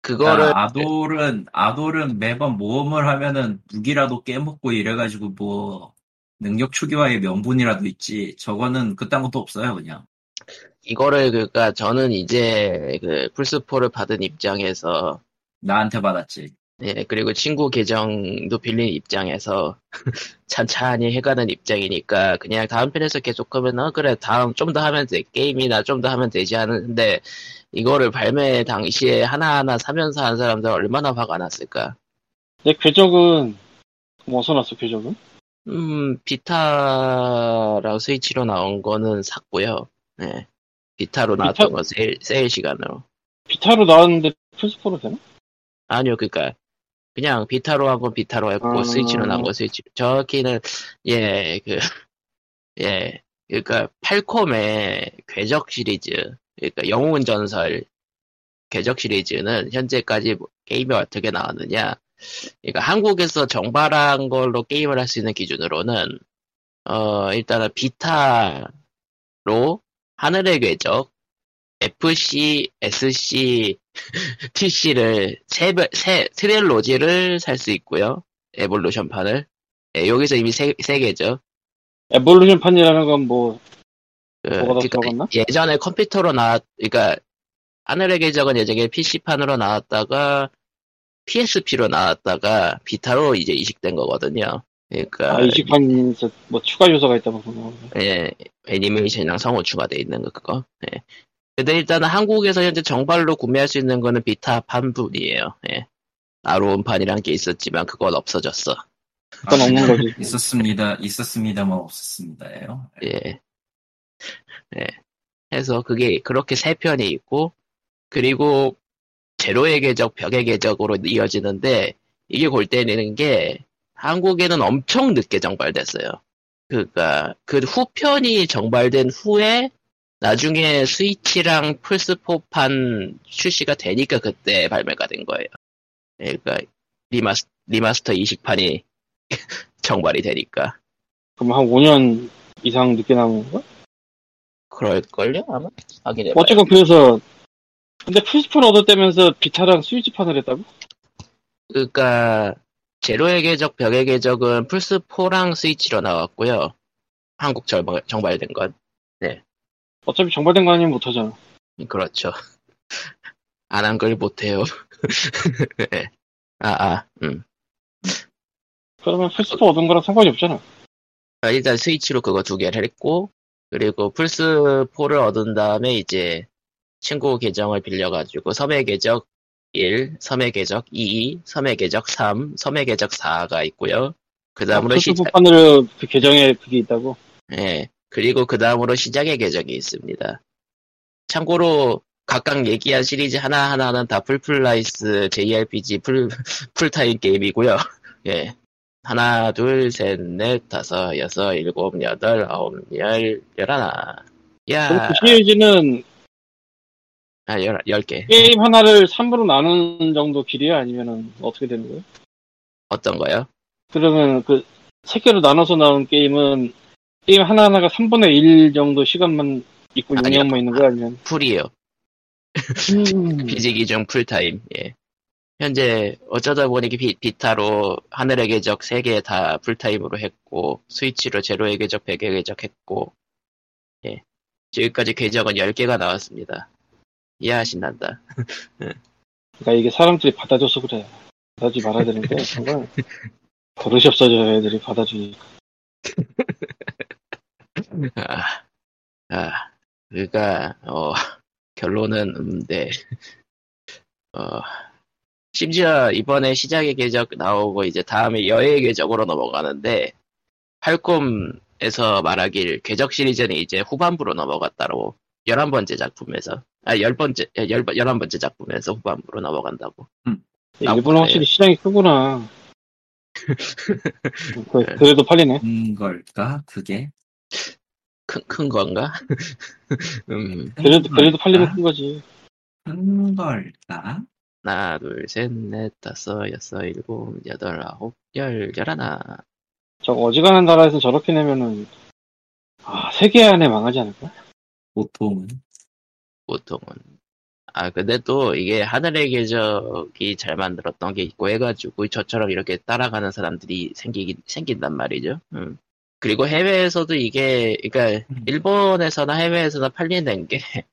그거를 아, 아돌은 아돌은 매번 모험을 하면은 무기라도 깨먹고 이래가지고 뭐 능력 초기화의 명분이라도 있지 저거는 그딴 것도 없어요 그냥 이거를 그러니까 저는 이제 그 플스4를 받은 입장에서 나한테 받았지. 예 그리고 친구 계정도 빌린 입장에서 찬찬히 해가는 입장이니까 그냥 다음 편에서 계속 하면 어 그래 다음 좀 더 하면 돼. 게임이나 좀 더 하면 되지 하는데 이거를 발매 당시에 하나하나 사면서 한 사람들 얼마나 화가 났을까? 내 궤적은, 뭐 어디서 났어, 궤적은? 음 비타랑 스위치로 나온 거는 샀고요. 예 비타로 나왔던 비타- 건 세일, 세일 시간으로. 비타로 나왔는데 플스4로 되나? 아니요, 그니까, 그냥 비타로 한 건 비타로 했고, 아. 스위치로 나온 건 스위치. 저기는, 예, 그, 예, 그니까, 팔콤의 궤적 시리즈, 그니까, 영웅전설 궤적 시리즈는 현재까지 뭐 게임이 어떻게 나왔느냐. 그니까, 한국에서 정발한 걸로 게임을 할 수 있는 기준으로는, 어, 일단은 비타로 하늘의 궤적, FC, SC, TC를 세, 배- 세 트릴로지를 살 수 있고요. 에볼루션판을. 예, 여기서 이미 세, 세 개죠. 에볼루션 판이라는 건 뭐, 그, 그러니까? 예전에 컴퓨터로 나왔, 그러니까 하늘의 궤적은 예전에 PC판으로 나왔다가 PSP로 나왔다가 비타로 이제 이식된 거거든요. 그러니까 아, 이식판에서 뭐 추가 요소가 있다고 거 예, 애니메이션이랑 성우 추가돼 있는 거 그거. 예. 근데 일단은 한국에서 현재 정발로 구매할 수 있는 거는 비타판뿐이에요. 예. 아로온판이란 게 있었지만 그건 없어졌어. 그건 없는 거지. 있었습니다 있었습니다만 없었습니다예요 예. 예. 해서 그게 그렇게 세 편이 있고 그리고 제로의 궤적, 벽의 궤적으로 이어지는데 이게 골 때리는 게 한국에는 엄청 늦게 정발됐어요. 그니까 그 후편이 정발된 후에 나중에 스위치랑 플스4판 출시가 되니까 그때 발매가 된 거예요. 그러니까 리마스, 리마스터 이식판이 정발이 되니까 그럼 한 5년 이상 늦게 나온 건가? 그럴걸요 아마 확인해봐요. 어쨌건 그래서, 근데 플스4를 얻었다면서 비타랑 스위치판을 했다고? 그러니까 제로의 궤적, 벽의 궤적은 플스4랑 스위치로 나왔고요. 한국 정발, 정발된 건. 어차피 정발된 거 아니면 못하잖아. 그렇죠. 안 한 걸 못해요. 네. 아, 아, 음. 그러면 플스4 얻은 거랑 상관이 없잖아. 아, 일단 스위치로 그거 두 개를 했고, 그리고 플스4를 얻은 다음에 이제 친구 계정을 빌려가지고 섬의 궤적 1, 섬의 궤적 2, 섬의 궤적 3, 섬의 궤적 4가 있고요. 그 다음으로 시작, 플스4판으로 그 계정에 그게 있다고? 예. 그리고 그 다음으로 시작의 궤적이 있습니다. 참고로 각각 얘기한 시리즈 하나하나는 다 full price JRPG full, full time 게임이고요. 예. 하나, 둘, 셋, 넷, 다섯, 여섯, 일곱, 여덟, 아홉, 열, 열하나. 야, 그 시리즈는 아, 열, 열 개. 게임 하나를 3부로 나누는 정도 길이야? 아니면은 어떻게 되는 거야? 어떤 거요? 그러면 그 세 개로 나눠서 나온 게임은 게임 하나하나가 3분의 1 정도 시간만 있고 아니요. 용량만 있는 거야? 아니면? 풀이요. 음. 비지 기준 풀타임. 예. 현재 어쩌다 보니 비, Vita로 하늘의 궤적 3개 다 풀타임으로 했고 스위치로 제로의 궤적 벽의 궤적 했고 예. 지금까지 궤적은 10개가 나왔습니다. 이야 신난다. 그러니까 이게 사람들이 받아줘서 그래. 받아주지 말아야 되는데 정말 버릇이 없어져 애들이 받아주니까. 아, 아, 그러니까 어, 결론은 음데 어, 심지어 이번에 시작의 궤적 나오고 이제 다음에 여의 궤적으로 넘어가는데 팔콤에서 말하길 궤적 시리즈는 이제 후반부로 넘어갔다고 11번째 작품에서 아 10번째 10, 11번째 작품에서 후반부로 넘어간다고 일본은 확실히 시장이 크구나. 그, 그래도 팔리네. 큰 걸까? 그게? 큰, 큰 건가? 음, 그래도, 그래도 팔리면 걸까? 큰 거지. 큰 걸까? 하나 둘 셋 넷 다섯 여섯 일곱 여덟 아홉 열 열하나 저 어지간한 나라에서 저렇게 내면은, 아, 세계 안에 망하지 않을까? 보통은. 보통은. 아, 근데 또 이게 하늘의 궤적이 잘 만들었던 게 있고 해가지고 저처럼 이렇게 따라가는 사람들이 생기긴, 생긴단 말이죠. 음. 그리고 해외에서도 이게, 그러니까 음. 일본에서나 해외에서나 팔리는 게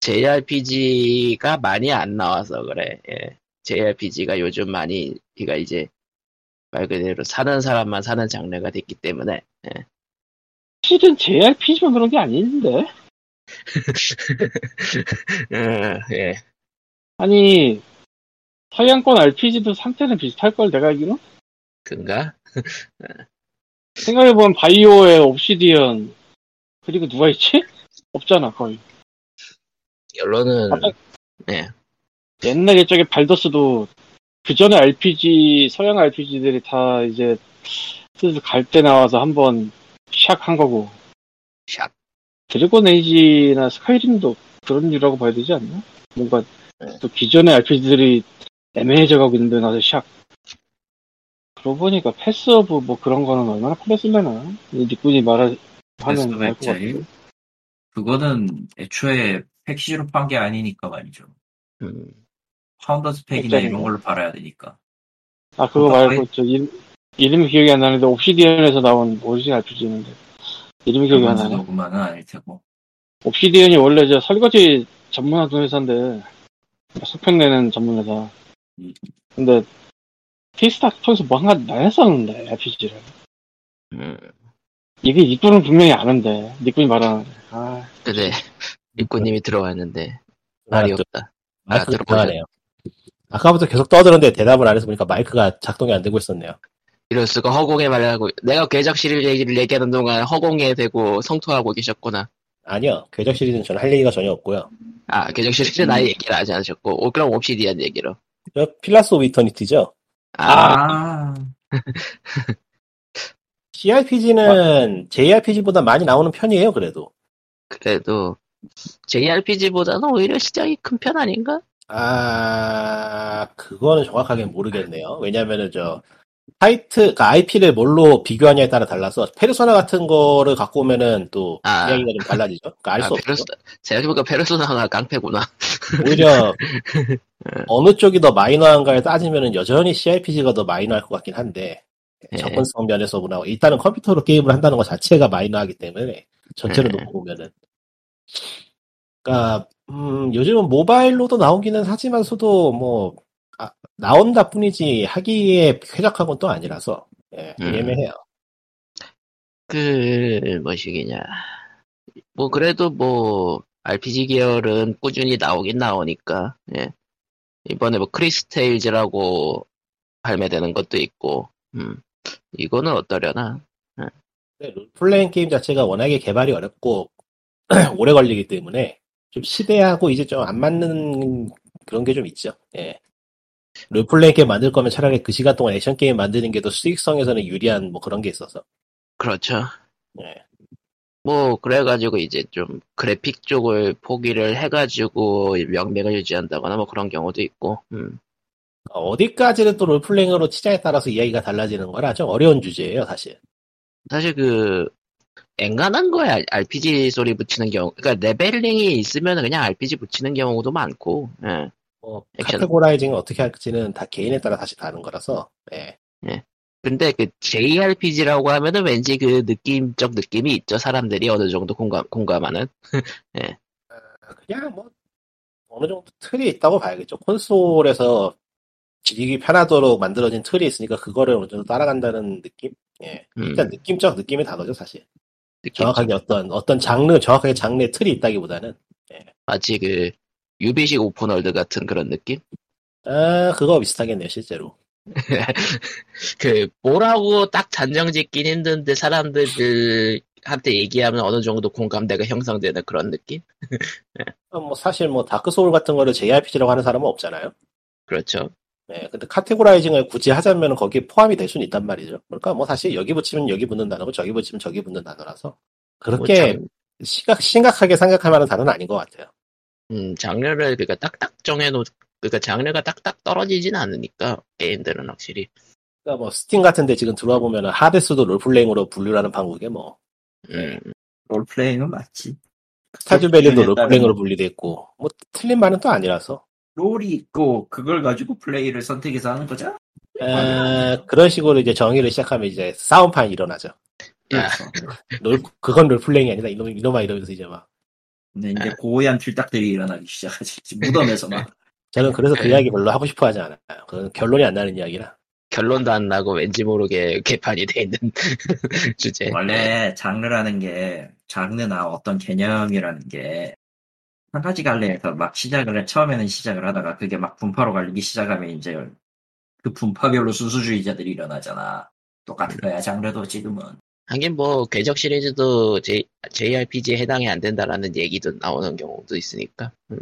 JRPG가 많이 안 나와서 그래. 예. JRPG가 요즘 많이, 그러니까 이제 말 그대로 사는 사람만 사는 장르가 됐기 때문에 실은 JRPG만 그런 게 아닌데? 음, 예. 아니, 서양권 RPG도 상태는 비슷할 걸 내가 알기로? 그런가? 생각해보면 바이오의 옵시디언, 그리고 누가 있지? 없잖아, 거의. 결론은 아까- 네. 옛날 옛적에 발더스도 그 전에 RPG, 서양 RPG들이 다 이제 슬슬 갈 때 나와서 한번 샥한 거고. 샥. Dragon Age나 Skyrim도 그런 류라고 봐야 되지 않나? 뭔가 네. 또 기존의 RPG들이 애매해져 가고 있는데 나서 샥. 그러고 보니까 Path of 뭐 그런 거는 얼마나 팔렸을려나? 이 니꾼이 말하, Path 하면 of 알것 같아. Exile? 그거는 애초에 패키지로 판 게 아니니까 말이죠. 음, Founder's Pack이나? 이런 걸로 팔아야 되니까. 아, 그거 그거 말고, 저, 이름, 이름이 기억이 안 나는데, Obsidian에서 나온 오리지널 RPG인데, 이름이 기억이 안 나네. 그만은 아닐 테고. Obsidian이 원래 저 설거지 전문하던 회사인데, 속편 내는 전문 회사. 음. 근데, Kickstarter 통해서 뭐 한가 나했었는데, RPG를. 음. 이게 니꾼은 분명히 아는데, 니꾼이 말하는데. 아, 근데 입구님이 들어왔는데 말이 아, 또 없다. 들어보자. 이상하네요. 아까부터 계속 떠드는데 대답을 안 해서 보니까 마이크가 작동이 안 되고 있었네요. 이럴 수가 허공에 말하고 내가 궤적 시리즈 얘기를 얘기하는 동안 허공에 대고 성토하고 계셨구나. 아니요. 궤적 시리즈는 저는 할 얘기가 전혀 없고요. 아 궤적 시리즈는 아예 얘기를 하지 않으셨고 오, 그럼 Obsidian 얘기로. 저 Pillars of Eternity죠. 아, 아, CRPG는 JRPG보다 많이 나오는 편이에요, 그래도. 그래도 JRPG보다는 오히려 시장이 큰 편 아닌가? 아, 그거는 정확하게 모르겠네요. 왜냐면은 저, 타이트, 그러니까 IP를 뭘로 비교하냐에 따라 달라서, 페르소나 같은 거를 갖고 오면은 또, 아. 이야기가 좀 달라지죠. 그러니까 알 아, 수 없죠. 페르소, 생각해보니까 Persona가 깡패구나. 오히려, 어느 쪽이 더 마이너한가에 따지면은 여전히 CRPG가 더 마이너할 것 같긴 한데, 예. 접근성 면에서 보나 일단은 컴퓨터로 게임을 한다는 것 자체가 마이너하기 때문에 전체를 예. 놓고 보면은 그러니까 음, 요즘은 모바일로도 나오기는 하지만서도 뭐 아, 나온다 뿐이지 하기에 쾌적한 건 또 아니라서 예, 음. 애매해요. 그 뭐시기냐 뭐 그래도 뭐 RPG 계열은 꾸준히 나오긴 나오니까 예. 이번에 뭐 크리스테일즈라고 발매되는 것도 있고 음 이거는 어떠려나 근데 롤플레잉 게임 자체가 워낙에 개발이 어렵고 오래 걸리기 때문에 좀 시대하고 이제 좀 안 맞는 그런 게 좀 있죠. 예. 롤플레잉 게임 만들 거면 차라리 그 시간 동안 액션 게임 만드는 게 더 수익성에서는 유리한 뭐 그런 게 있어서. 그렇죠 예. 뭐 그래가지고 이제 좀 그래픽 쪽을 포기를 해가지고 명맥을 유지한다거나 뭐 그런 경우도 있고 음. 어디까지는 또 롤플레잉으로 치자에 따라서 이야기가 달라지는 거라 좀 어려운 주제예요, 사실. 사실 그 엔간한 거에 RPG 소리 붙이는 경우 그러니까 leveling이 있으면 그냥 RPG 붙이는 경우도 많고 예. 뭐 액션. categorizing을 어떻게 할지는 다 개인에 따라 다시 다른 거라서. 예. 근데 그 JRPG라고 하면은 왠지 그 느낌적 느낌이 있죠 사람들이 어느 정도 공감 공감하는 그냥 뭐 어느 정도 틀이 있다고 봐야겠죠. 콘솔에서 즐기기 편하도록 만들어진 틀이 있으니까 그거를 어느 정도 따라간다는 느낌? 예. 음, 일단 느낌적 느낌의 단어죠, 사실. 느낌 정확하게 어떤 어떤 장르, 정확하게 장르의 틀이 있다기보다는 마치 그 Ubi식 open world 같은 그런 느낌 아 그거 비슷하겠네요, 실제로. 그 뭐라고 딱 단정 짓긴 힘든데 사람들한테 얘기하면 어느 정도 공감대가 형성되는 그런 느낌 어, 뭐 사실 뭐 Dark Souls 같은 거를 JRPG라고 하는 사람은 없잖아요. 그렇죠 예. 근데 categorizing을 굳이 하자면 거기에 포함이 될 수는 있단 말이죠. 그러니까 뭐 사실 여기 붙이면 여기 붙는 단어고 저기 붙이면 저기 붙는 단어라서 뭐 그렇게 장, 심각, 심각하게 생각할 만한 단어는 아닌 것 같아요. 음, 장르를 그러니까 딱딱 정해놓 그러니까 장르가 딱딱 떨어지진 않으니까 게임들은 확실히 그러니까 뭐 스팀 같은데 지금 들어와 보면은 Hades도 롤플레잉으로 분류하는 방법에 뭐 음, 롤플레잉은 맞지. Stardew Valley도 롤플레잉으로 있고 뭐 틀린 말은 또 아니라서 role이 있고 그걸 가지고 플레이를 선택해서 하는 거죠? 에, 그런 식으로 이제 정의를 시작하면 이제 싸움판이 일어나죠. 야, 롤 그건 롤플레잉이 아니다 이놈 이놈아 이러면서 이제 막 근데 이제 고얀 틀딱들이 일어나기 시작하지. 무덤에서 막. 저는 그래서 그 네. 이야기 별로 하고 싶어 하지 않아요. 그건 결론이 안 나는 이야기라. 결론도 안 나고 왠지 모르게 개판이 돼 있는 주제 원래 장르라는 게 장르나 어떤 개념이라는 게 한 가지 갈래에서 막 시작을 해 처음에는 시작을 하다가 그게 막 분파로 갈리기 시작하면 이제 그 분파별로 순수주의자들이 일어나잖아. 똑같은 거야 장르도 지금은. 하긴 뭐 궤적 시리즈도 J, JRPG에 해당이 안 된다라는 얘기도 나오는 경우도 있으니까 음.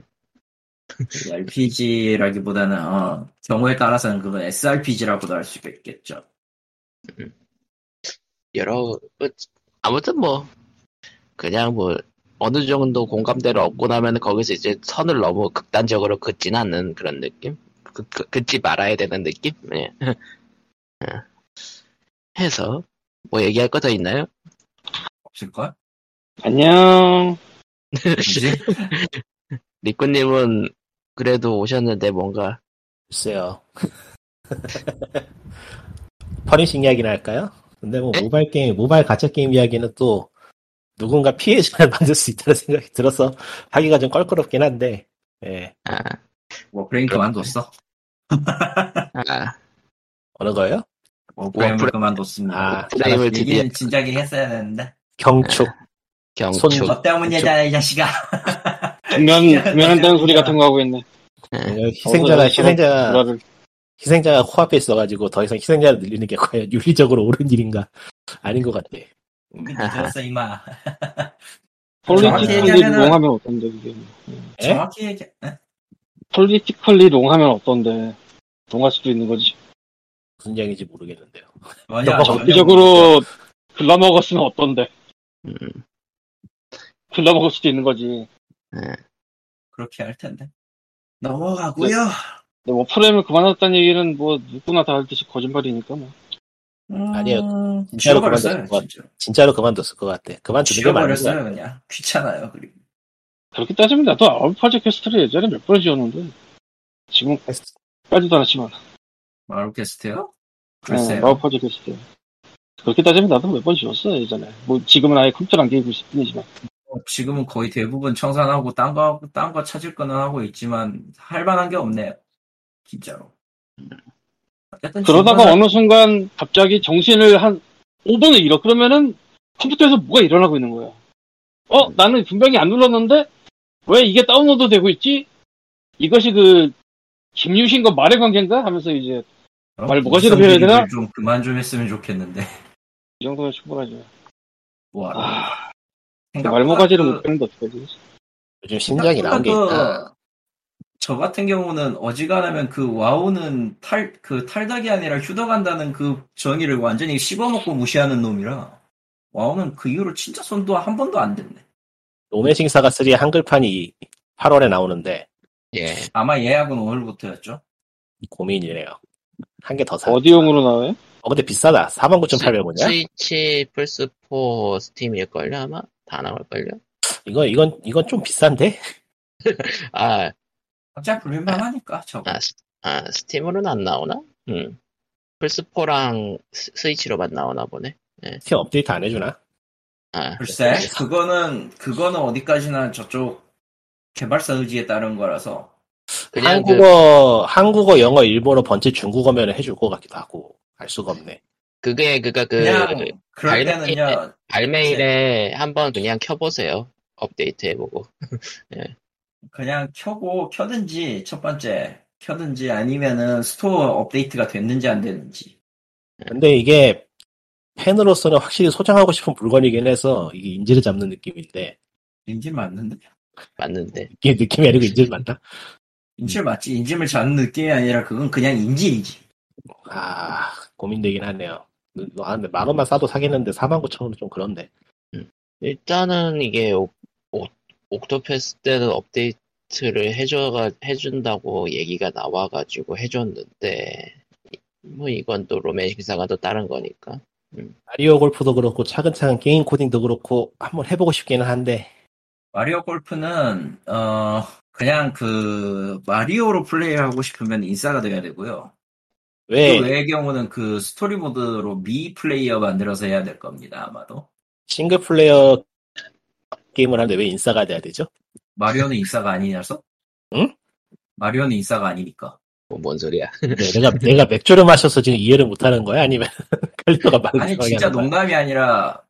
RPG라기보다는 어, 경우에 따라서는 그건 SRPG라고도 할 수가 있겠죠. 여러 뭐, 아무튼 뭐 그냥 뭐 어느 정도 공감대를 얻고 나면 거기서 이제 선을 너무 극단적으로 긋진 않는 그런 느낌 그, 그, 긋지 말아야 되는 느낌 예. 예. 해서 뭐 얘기할 거 더 있나요? 없을걸? 안녕. 리꾸님은 그래도 오셨는데 뭔가 글쎄요. Punishing 이야기나 할까요? 근데 뭐 네? 모바일 게임, 모바일 가챠 게임 이야기는 또 누군가 피해자를 만들 수 있다는 생각이 들어서 하기가 좀 껄끄럽긴 한데, 예. 아, Warframe 그만뒀어. 아뭐 어느 거예요? Warframe을 Warfra- 그만뒀습니다. 아, frame을 드디어 진작에 했어야 되는데. 경축. 경축 손- 너 때문이잖아 이 자식아. 분면, 분면한다는 소리 같은 거 하고 있네. 희생자가, 어, 희생자가, 불화를. 희생자가 코앞에 있어가지고 더 이상 희생자를 늘리는 게 과연 윤리적으로 옳은 일인가? 아닌 것 같아. 늦었어 이마. politically wrong하면 어떤데, 그게. 예? 정확히 얘기. 에? politically wrong하면 어떤데. wrong할 수도 있는 거지. 무슨 얘기인지 모르겠는데요. 어, 전혀 정치적으로 글러먹었으면 어떤데. 음, 글러먹을 수도 있는 거지. 그렇게 할 텐데. 넘어가고요. 근데 뭐 프레임을 그만뒀다는 얘기는 뭐 누구나 다 알듯이 거짓말이니까 뭐. 아니에요. 음, 진짜로 지워버렸어요. 그만뒀을 것 진짜. 진짜로 그만뒀을 것 같아. 그만두는 게 맞는 거 지워버렸어요 같아. 그냥. 귀찮아요. 그리고. 그렇게 따지면 나도 아웃파지 퀘스트를 예전에 몇 번 지었는데. 지금 까지도 안 했지만. 마을캐스트요? 글쎄요. 마법 퍼즐 했을 때. 그렇게 따지면 나도 몇 번 지웠어, 예전에. 뭐, 지금은 아예 컴퓨터를 안 끼고 있을 뿐이지만. 어, 지금은 거의 대부분 청산하고 딴 거, 딴거 찾을 거는 하고 있지만 할 만한 게 없네요. 진짜로. 그러다가 어느 순간 갑자기 정신을 한 5분을 잃어. 그러면은 컴퓨터에서 뭐가 일어나고 있는 거야. 어, 나는 분명히 안 눌렀는데 왜 이게 다운로드 되고 있지? 이것이 그 김유신과 말의 관계인가? 하면서 이제 어, 말 뭐가 지로 배워야 되나? 이성비리를 좀 그만 좀 했으면 좋겠는데. 이 정도면 충분하죠. 뭐하러. 아, 말모가지를 그- 못 배우는데 어떡하지? 요즘 신작이 나온 게 생각보다 있다. 그- 저 같은 경우는 어지간하면 그 와우는 탈, 그 탈닥이 아니라 휴덕한다는 그 정의를 완전히 씹어먹고 무시하는 놈이라 와우는 그 이후로 진짜 손도 한 번도 안 댔네. 로맨싱 사가 3 한글판이 8월에 나오는데 예. 아마 예약은 오늘부터였죠. 고민이래요. 한 개 더 사. 어디용으로 나와요? 어, 근데 비싸다. 49,800원이야? 스위치, 플스4, 스팀일걸요, 아마? 다 나올걸요? 이거, 이건, 이건 좀 비싼데? 아, 어차피 불릴만 하니까 저거. 아, 스- 아, 스팀으로는 안 나오나? 음. 플스4랑 스- 스위치로만 나오나 보네. 스팀 업데이트 안 해주나? 아, 글쎄, 그거는 그거는 어디까지나 저쪽 개발사 의지에 따른 거라서 그냥 그, 한국어, 한국어, 영어, 일본어, 번째 중국어면 해줄 것 같기도 하고, 알 수가 없네. 그게, 그니까 그, 그냥 그럴 때는요. 발매일에 한번 그냥 켜보세요. 업데이트 해보고. 그냥 켜고 켜든지 첫 번째 켜든지 아니면은 스토어 업데이트가 됐는지 안 됐는지 근데 이게 팬으로서는 확실히 소장하고 싶은 물건이긴 해서 이게 인질을 잡는 느낌인데, 인질 맞는데 맞는데. 이게 느낌이 아니고 인질 맞나? 인질 맞지 인질을 잡는 느낌이 아니라 그건 그냥 인질이지 아, 고민되긴 하네요. 아, 근데 만 원만 싸도 사겠는데 49,000원은 좀 그런데. 일단은 이게 옥, 옥, 옥토패스 때는 업데이트를 해줘가, 해준다고 얘기가 나와가지고 해줬는데, 뭐 이건 또 로맨싱 사가가 또 다른 거니까. 마리오 골프도 그렇고, 차근차근 게임 코딩도 그렇고, 한번 해보고 싶기는 한데, 마리오 골프는 어 그냥 그 마리오로 플레이하고 싶으면 인싸가 돼야 되고요 왜 그 외의 경우는 그 스토리 모드로 Mii 플레이어 만들어서 해야 될 겁니다 아마도 싱글 플레이어 게임을 하는데 왜 인싸가 돼야 되죠? 마리오는 인싸가 아니라서? 응? 마리오는 인싸가 아니니까 뭐, 뭔 소리야. 네, 내가, 내가 맥주를 마셔서 지금 이해를 못하는 거야? 아니면 칼리터가 많은 아니 진짜? 농담이 아니라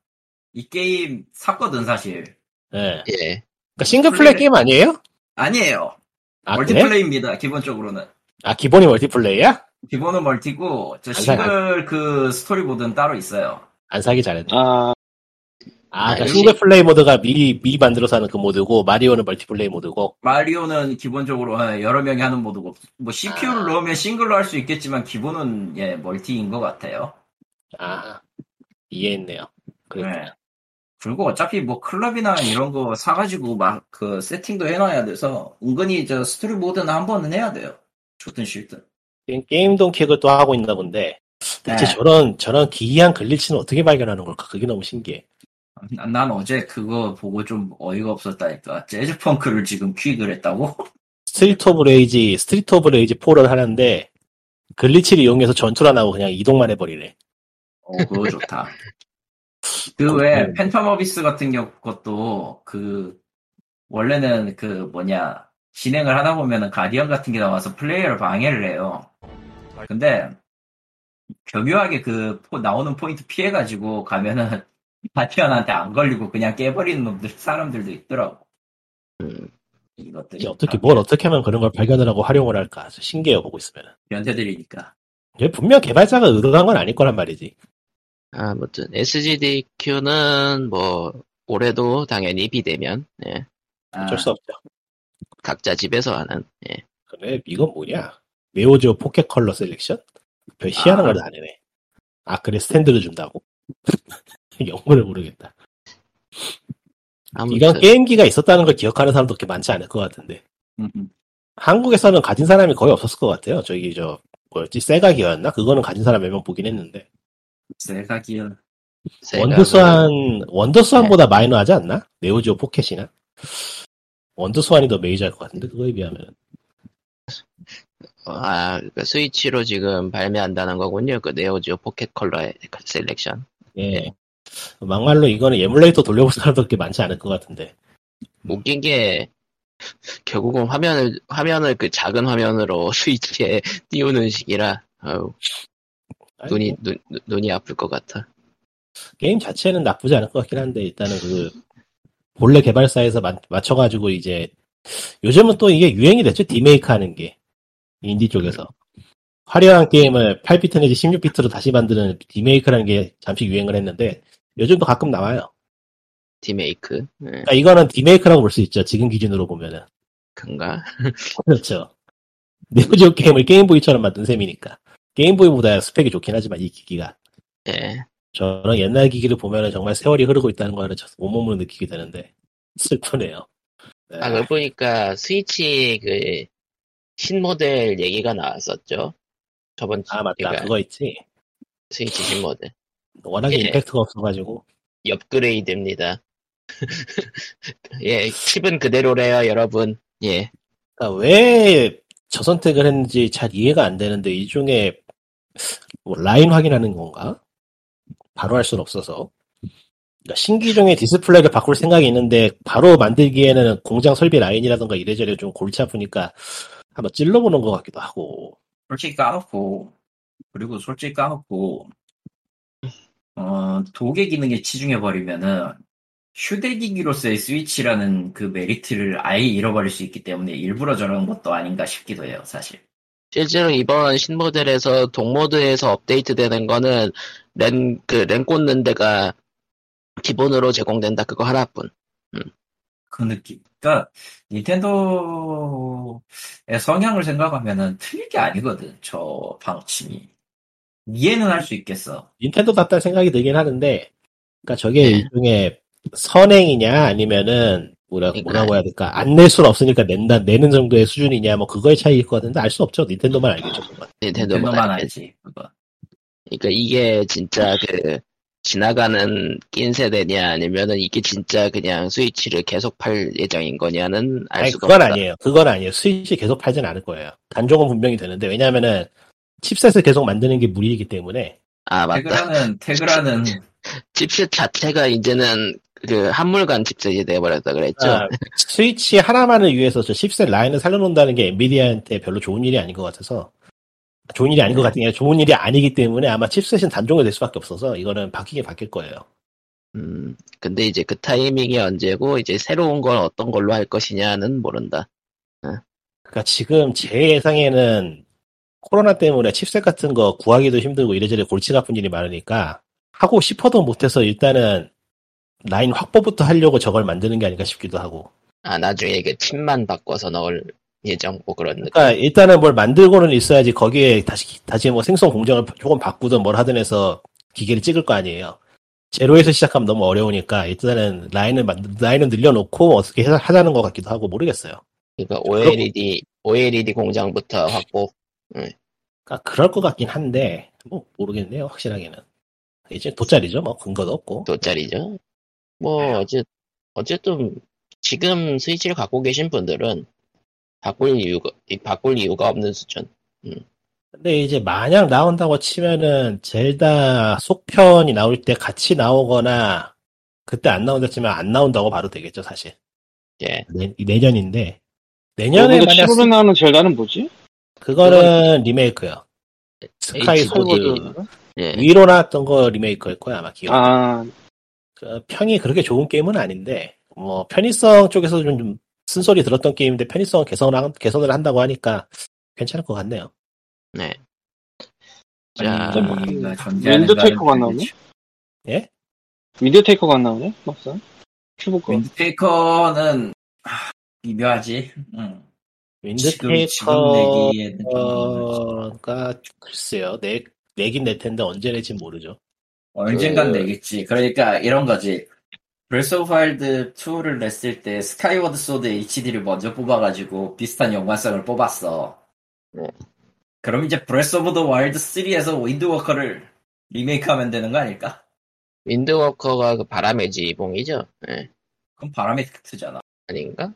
이 게임 샀거든 사실 예. 예. 그러니까 싱글 플레이 게임 아니에요? 아니에요 아, 그래? 멀티플레이입니다 기본적으로는 아, 기본이 멀티플레이야? 기본은 멀티고 저안 사- 싱글 그 스토리 모드는 따로 있어요 안 사기 잘했네. 아, 아, 그러니까 아, 싱글 플레이 모드가 Mii를, Mii를 만들어서 하는 그 모드고, 마리오는 멀티플레이 모드고, 마리오는 기본적으로 어, 여러 명이 하는 모드고 뭐 CPU를 아. 넣으면 싱글로 할 수 있겠지만 기본은 예 멀티인 것 같아요 아, 이해했네요. 그래. 네. 그리고 어차피 뭐 클럽이나 이런 거 사가지고 막 그 세팅도 해놔야 돼서 은근히 저 스토리 모드는 한 번은 해야 돼요 좋든 싫든 게임 던 퀵을 또 하고 있나 본데, 대체 네. 저런, 저런 기이한 glitch는 어떻게 발견하는 걸까? 그게 너무 신기해. 난, 난 어제 그거 보고 좀 어이가 없었다니까 재즈 펑크를 지금 quick을 했다고? 스트리트 오브 레이지, 스트리트 오브 레이지 4를 하는데, glitch를 이용해서 전투를 안 하고 그냥 이동만 해버리네. 어 그거 좋다 그 외에 팬텀 어비스 같은 것도 그 원래는 그 뭐냐 진행을 하다 보면은 guardian 같은 게 나와서 플레이어를 방해를 해요 근데 교묘하게 그 포- 나오는 포인트 피해가지고 가면은 guardian한테 안 걸리고 그냥 깨버리는 놈들 사람들도 있더라고 음, 이것들이 이게 어떻게, 뭘 어떻게 하면 그런 걸 발견을 하고 활용을 할까? 아주 신기해요, 보고 있으면. 변태들이니까 이게 분명 개발자가 의도한 건 아닐 거란 말이지. 아무튼, SGDQ는 뭐, 올해도 당연히 비대면, 예. 아, 어쩔 수 없죠. 각자 집에서 하는, 예. 그래, 이건 뭐냐? 네오지오 포켓 컬러 셀렉션? 별 희한한 아. 걸 다 내네. 아, 그래, 스탠드를 준다고? 영어를 모르겠다. 아무튼, 이건 게임기가 있었다는 걸 기억하는 사람도 그렇게 많지 않을 것 같은데. 음. 한국에서는 가진 사람이 거의 없었을 것 같아요. 저기, 저, 뭐였지? 세가기였나? 그거는 가진 사람 몇 명 보긴 했는데. 세가 기어 세가가- 원더스완, 원더스완보다 마이너하지 않나? 네오지오 포켓이나? 원더스완이 더 메이저할 것 같은데, 그거에 비하면. 아, 그러니까 스위치로 지금 발매한다는 거군요. 그 네오지오 포켓 컬러 셀렉션. 예. 막말로 이거는 에뮬레이터 돌려볼 사람도 그렇게 많지 않을 것 같은데. 웃긴 게 결국은 화면을 화면을 그 작은 화면으로 스위치에 띄우는 식이라 아유, 눈이 뭐, 눈, 눈- 눈이 아플 것 같아. 게임 자체는 나쁘지 않을 것 같긴 한데 일단은 그 본래 개발사에서 마- 맞춰가지고 이제 요즘은 또 이게 유행이 됐죠 demake 하는 게 인디 쪽에서 화려한 게임을 8비트 내지 16비트로 다시 만드는 demake라는 게 잠시 유행을 했는데 요즘도 가끔 나와요. demake. 예, 그러니까 이거는 demake라고 볼 수 있죠 지금 기준으로 보면은 큰가? 그렇죠. 네오지오 게임을 게임보이처럼 만든 셈이니까 게임보이보다 스펙이 좋긴 하지만 이 기기가 예. 저는 옛날 기기를 보면은 정말 세월이 흐르고 있다는 저- 온몸으로 느끼게 되는데 슬프네요. 네. 아, 그러고 보니까 스위치 그 신모델 얘기가 나왔었죠. 저번 주 아, 맞다 그러니까 그거 있지. 스위치 신모델. 워낙에 예. 임팩트가 없어가지고 업그레이드입니다. 예, 칩은 그대로래요, 여러분. 예. 그러니까 왜 저 선택을 했는지 잘 이해가 안 되는데 일종의 뭐 라인 확인하는 건가? 바로 할 수는 없어서. 그러니까 신기종의 디스플레이를 바꿀 생각이 있는데 바로 만들기에는 공장 설비 라인이라던가 이래저래 좀 골치 아프니까 한번 찔러보는 것 같기도 하고. 솔직히 까놓고 그리고 솔직히 까놓고 어, 도개 기능에 치중해 버리면은 휴대기기로서의 스위치라는 그 메리트를 아예 잃어버릴 수 있기 때문에 일부러 저런 것도 아닌가 싶기도 해요 사실 실제로 이번 신모델에서 동모드에서 업데이트되는 거는 랜, 그, 랜 꽂는 데가 기본으로 제공된다. 그거 하나뿐. 그 느낌 그러니까 닌텐도의 성향을 생각하면은 틀릴 게 아니거든 저 방침이 이해는 할 수 있겠어 닌텐도답다는 생각이 들긴 하는데 그러니까 저게 네. 일종의 선행이냐 아니면은 뭐라, 그러니까. 뭐라고 해야 될까 안 낼 수는 없으니까 낸다 내는 정도의 수준이냐 뭐 그거의 차이일 것 같은데 알 수 없죠 닌텐도만 알겠죠 그건. 닌텐도만 닌텐도만. 알지 그거 그러니까 이게 진짜 그, 지나가는 낀 세대냐, 아니면은 이게 진짜 그냥 스위치를 계속 팔 예정인 거냐는 알 아니 수가 그건 없다. 아니에요 그건 아니에요 스위치 계속 팔진 않을 거예요 단종은 분명히 되는데 왜냐하면은 칩셋을 계속 만드는 게 무리이기 때문에 아, 맞다. 태그라는 태그라는 칩셋 자체가 이제는 그 한물간 칩셋이 돼버렸다 그랬죠. 아, 스위치 하나만을 위해서 저 칩셋 라인을 살려놓는다는 게 엔비디아한테 별로 좋은 일이 아닌 것 같아서 좋은 일이 아닌 것 같은 게 좋은 일이 아니기 때문에 아마 칩셋은 단종이 될 수밖에 없어서 이거는 바뀌게 바뀔 거예요. 음, 근데 이제 그 타이밍이 언제고, 이제 새로운 건 어떤 걸로 할 것이냐는 모른다. 그러니까 지금 제 예상에는 코로나 때문에 칩셋 같은 거 구하기도 힘들고 이래저래 골치가 아픈 일이 많으니까 하고 싶어도 못해서 일단은 라인 확보부터 하려고 저걸 만드는 게 아닌가 싶기도 하고. 아, 나중에 그 칩만 바꿔서 넣을 예정, 뭐 그런 느낌. 그러니까 일단은 뭘 만들고는 있어야지 거기에 다시 다시 뭐 생성 공정을 조금 바꾸든 뭘 하든 해서 기계를 찍을 거 아니에요. 제로에서 시작하면 너무 어려우니까 일단은 라인을 만 라인을 늘려놓고 어떻게 해- 하자는 것 같기도 하고 모르겠어요. 그러니까 OLED, OLED 공장부터 확보. 그러니까 그럴 것 같긴 한데 뭐 모르겠네요 확실하게는. 이제 돗자리죠 뭐 근거도 없고. 돗자리죠. 뭐, 어째, 어쨌든, 지금 스위치를 갖고 계신 분들은 바꿀 이유가, 이- 바꿀 이유가 없는 수준. 근데 이제 만약 나온다고 치면은 젤다 속편이 나올 때 같이 나오거나 그때 안 나온다 치면 안 나온다고 봐도 되겠죠 사실. 예. 내, 내년인데 내년에 여기서 만약 7월에 스- 나오는 젤다는 뭐지? 그거는 리메이크요. 스카이 H4D. 소드 예. 위로 나왔던 거 리메이크일 거야 아마 기억. 아, 그 평이 그렇게 좋은 게임은 아닌데 뭐 편의성 쪽에서 좀, 좀 쓴소리 들었던 게임인데 편의성 개선 개선을 한다고 하니까 괜찮을 것 같네요. 네. 자, 뭐, Wind Waker가 나오네? 예? 미디어 테이커가 안 나오네? 막상. 큐브 거. Wind 테이커는 하, 미묘하지. 응. Wind 지금 Waker 지금 내기에는 좀 미묘하지. 가 글쎄요 내 내긴 낼 텐데 언제 낼지 모르죠. 언젠간 그- 내겠지. 그러니까 이런 거지. Breath of Wild 2를 냈을 때 Skyward Sword HD를 먼저 뽑아가지고 비슷한 연관성을 뽑았어. 네. 그럼 이제 Breath of the Wild 3에서 Wind Waker를 리메이크하면 되는 거 아닐까? Wind Waker가 그 바람의 지휘봉이죠. 예. 그럼 바람의 택트잖아. 아닌가?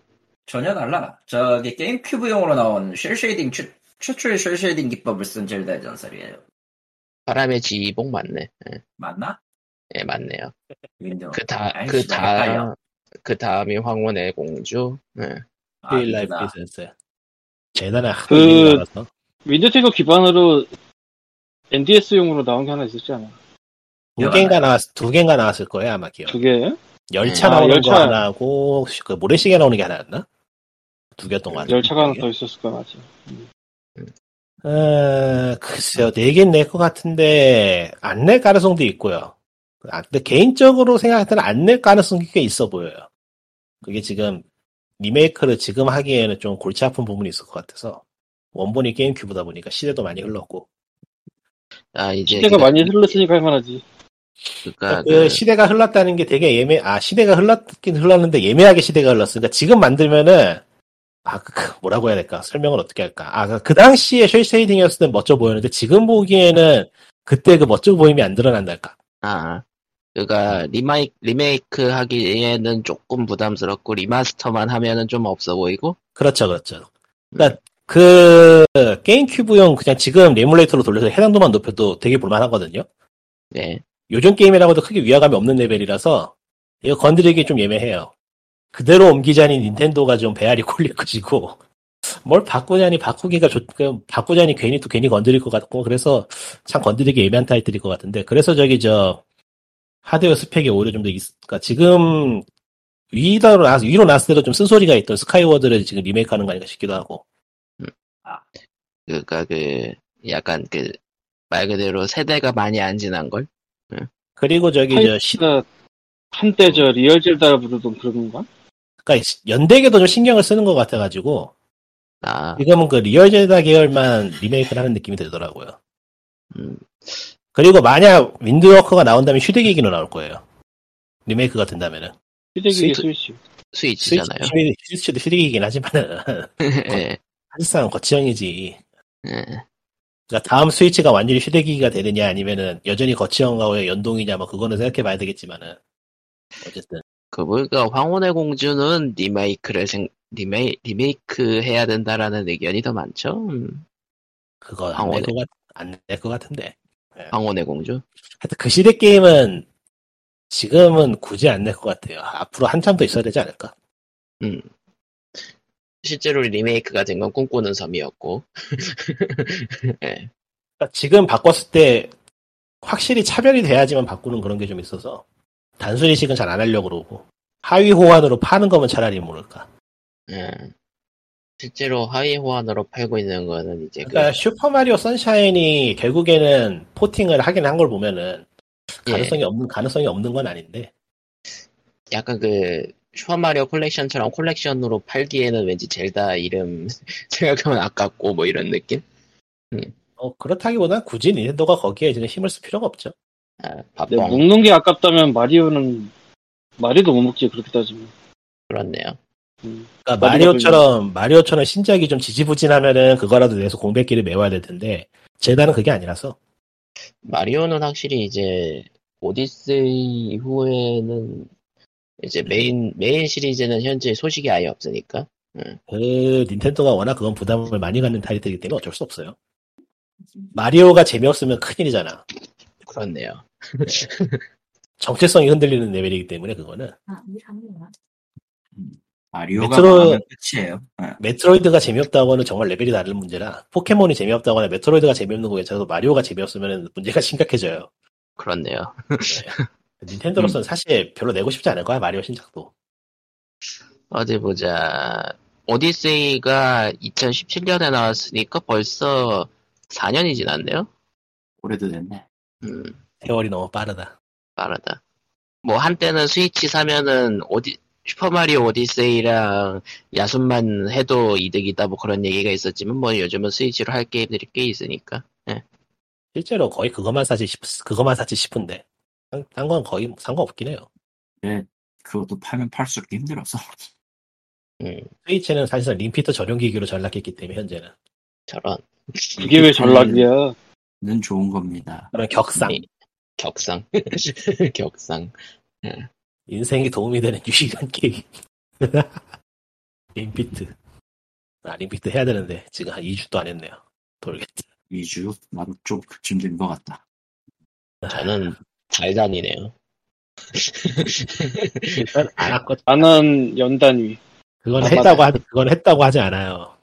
전혀 달라. 저기 게임큐브용으로 나온 cel shading 추- 최초의 cel shading 기법을 쓴 젤다의 전설이에요. 바람의 지휘봉 맞네. 예, 맞나? 예, 맞네요. 윈도우. 그 다, 아이, 그 헷갈려. 그 다음이 황혼의 공주. 예. 아, 힐 라이프. 젤다는 하도 그- 많아서. Wind Waker 기반으로 NDS용으로 나온 게 하나 있었지 않아? 두 개인가 나왔, 두 개인가 나왔을 거예요, 아마 기억. 두 개? 열차 아, 나오는 열차. 거 하나하고, 그 모래시계 나오는 게 하나였나? 두거 같아요. 열차가 하나 더 있었을 거야, 맞지? 어, 글쎄요, 내긴 낼 것 같은데, 안 낼 가능성도 있고요. 아, 근데 개인적으로 생각할 때는 안 낼 가능성이 꽤 있어 보여요. 그게 지금, 리메이크를 지금 하기에는 좀 골치 아픈 부분이 있을 것 같아서, 원본이 게임큐브다 보니까 시대도 많이 흘렀고, 아, 이제. 시대가 그, 많이 흘렀으니까 할만하지. 그니까, 그 시대가 흘렀다는 게 되게 예매, 아, 시대가 흘렀긴 흘렀는데 예매하게 시대가 흘렀으니까 지금 만들면은, 아, 그, 그 뭐라고 해야 될까? 설명을 어떻게 할까? 아, 그, 그 당시에 쉘쉐이딩이었을 땐 멋져 보였는데 지금 보기에는 그때 그 멋져 보임이 안 드러난달까? 아, 그니까, 리마이, 리메이크 하기에는 조금 부담스럽고, 리마스터만 하면은 좀 없어 보이고, 그렇죠, 그렇죠. 그러니까 그 게임 큐브용 그냥 지금 에뮬레이터로 돌려서 해상도만 높여도 되게 볼만하거든요. 네. 요즘 게임이라고도 크게 위화감이 없는 레벨이라서 이거 건드리기 좀 애매해요. 그대로 옮기자니 닌텐도가 좀 배알이 꼴릴 것이고 뭘 바꾸자니 바꾸기가 좋, 그 바꾸자니 괜히 또 괜히 건드릴 것 같고 그래서 참 건드리기 애매한 타이틀일 것 같은데 그래서 저기 저 하드웨어 스펙이 오히려 좀 더 그러니까 지금 Wii로 나 Wii로 나왔을 때도 좀 쓴소리가 있던 Skyward를 지금 리메이크하는 거 아닌가 싶기도 하고 그니까 그, 약간 그, 말 그대로 세대가 많이 안 지난 걸? 그리고 저기 저 시, 한때 저 리얼 젤다 부르던 그런 건가? 그러니까 연대기도 좀 신경을 쓰는 것 같아가지고 아, 지금은 그 리얼 젤다 계열만 리메이크를 하는 느낌이 들더라고요. 음, 그리고 만약 Wind Waker가 나온다면 휴대기기로 나올 거예요. 리메이크가 된다면은. 휴대기기 스위치- 스위치. 스위치잖아요. 스위치, 스위치도 휴대기기긴 하지만은 예, 사실상 거치형이지. 예. 그러니까 다음 스위치가 완전히 휴대기기가 되느냐 아니면은 여전히 거치형과의 연동이냐 뭐 그거는 생각해 봐야 되겠지만은 어쨌든 그, 보니까 황혼의 공주는 리메이크를 생, 리메이, 리메이크 해야 된다라는 의견이 더 많죠? 음, 그거 황혼의- 안될 것 같, 안될 것 같은데. 황혼의 공주? 하여튼 그 시대 게임은 지금은 굳이 안 낼 것 같아요. 앞으로 한참 더 있어야 되지 않을까? 음. 실제로 리메이크가 된 건 꿈꾸는 섬이었고. 예. 그러니까 지금 바꿨을 때 확실히 차별이 돼야지만 바꾸는 그런 게 좀 있어서 단순 이식은 잘 안 하려고 그러고 하위 호환으로 파는 거면 차라리 모를까. 예. 실제로 하위 호환으로 팔고 있는 거는 이제 그, 그러니까 Super Mario Sunshine이 결국에는 porting을 하긴 한 걸 보면은 예. 가능성이 없는 가능성이 없는 건 아닌데 약간 그, Super Mario Collection처럼 콜렉션으로 팔기에는 왠지 젤다 이름 생각하면 아깝고 뭐 이런 느낌? 어, 그렇다기보다는 굳이 닌텐도가 거기에 지금 힘을 쓸 필요가 없죠. 밥뻥. 먹는 게 아깝다면 마리오는 마리오도 못 먹지 그렇게 따지면. 그렇네요. 음. 그러니까 마리오처럼 마리오처럼 신작이 좀 지지부진하면은 그거라도 내서 공백기를 메워야 될 텐데 젤다는 그게 아니라서 마리오는 확실히 이제 오디세이 이후에는 이제 메인 메인 시리즈는 현재 소식이 아예 없으니까 그 닌텐도가 워낙 그건 부담을 많이 갖는 타이틀이기 때문에 어쩔 수 없어요. 마리오가 재미없으면 큰일이잖아. 그렇네요. 정체성이 흔들리는 레벨이기 때문에 그거는 마리오가 메트로- 망하면 끝이에요. 예. 메트로이드가 재미없다고는 정말 레벨이 다른 문제라 포켓몬이 재미없다거나 메트로이드가 재미없는 거에 있어서 마리오가 재미없으면 문제가 심각해져요. 그렇네요. 닌텐도로서는 사실 별로 내고 싶지 않을 거야 마리오 신작도. 어디 보자. 오디세이가 2017년에 나왔으니까 벌써 4년이 지났네요. 오래도 됐네. 음, 세월이 너무 빠르다. 빠르다. 뭐 한때는 스위치 사면은 오디 슈퍼마리오 오디세이랑 야숨만 해도 이득이다 뭐 그런 얘기가 있었지만 뭐 요즘은 스위치로 할 게임들이 꽤 있으니까. 실제로 거의 그것만 사지 싶, 그것만 사지 싶은데 딴 건 거의 상관없긴 해요. 근데 그것도 팔면 팔수록 힘들어서. 음, 스위치는 사실상 림피터 전용 기기로 전락했기 때문에 현재는 저런 그게 왜 전락이야? 는 좋은 겁니다. 그런 격상 네. 격상. 격상. 인생에 도움이 되는 유일한 게임. 림피트. 아, 림피트 해야 되는데, 지금 한 2주도 안 했네요. 모르겠다. 2주? 나도 좀 그쯤 된 것 같다. 저는 달단이네요. 일단 안. 나는 연단위. 그건 아, 했다고. 하, 그건 했다고 하지 않아요.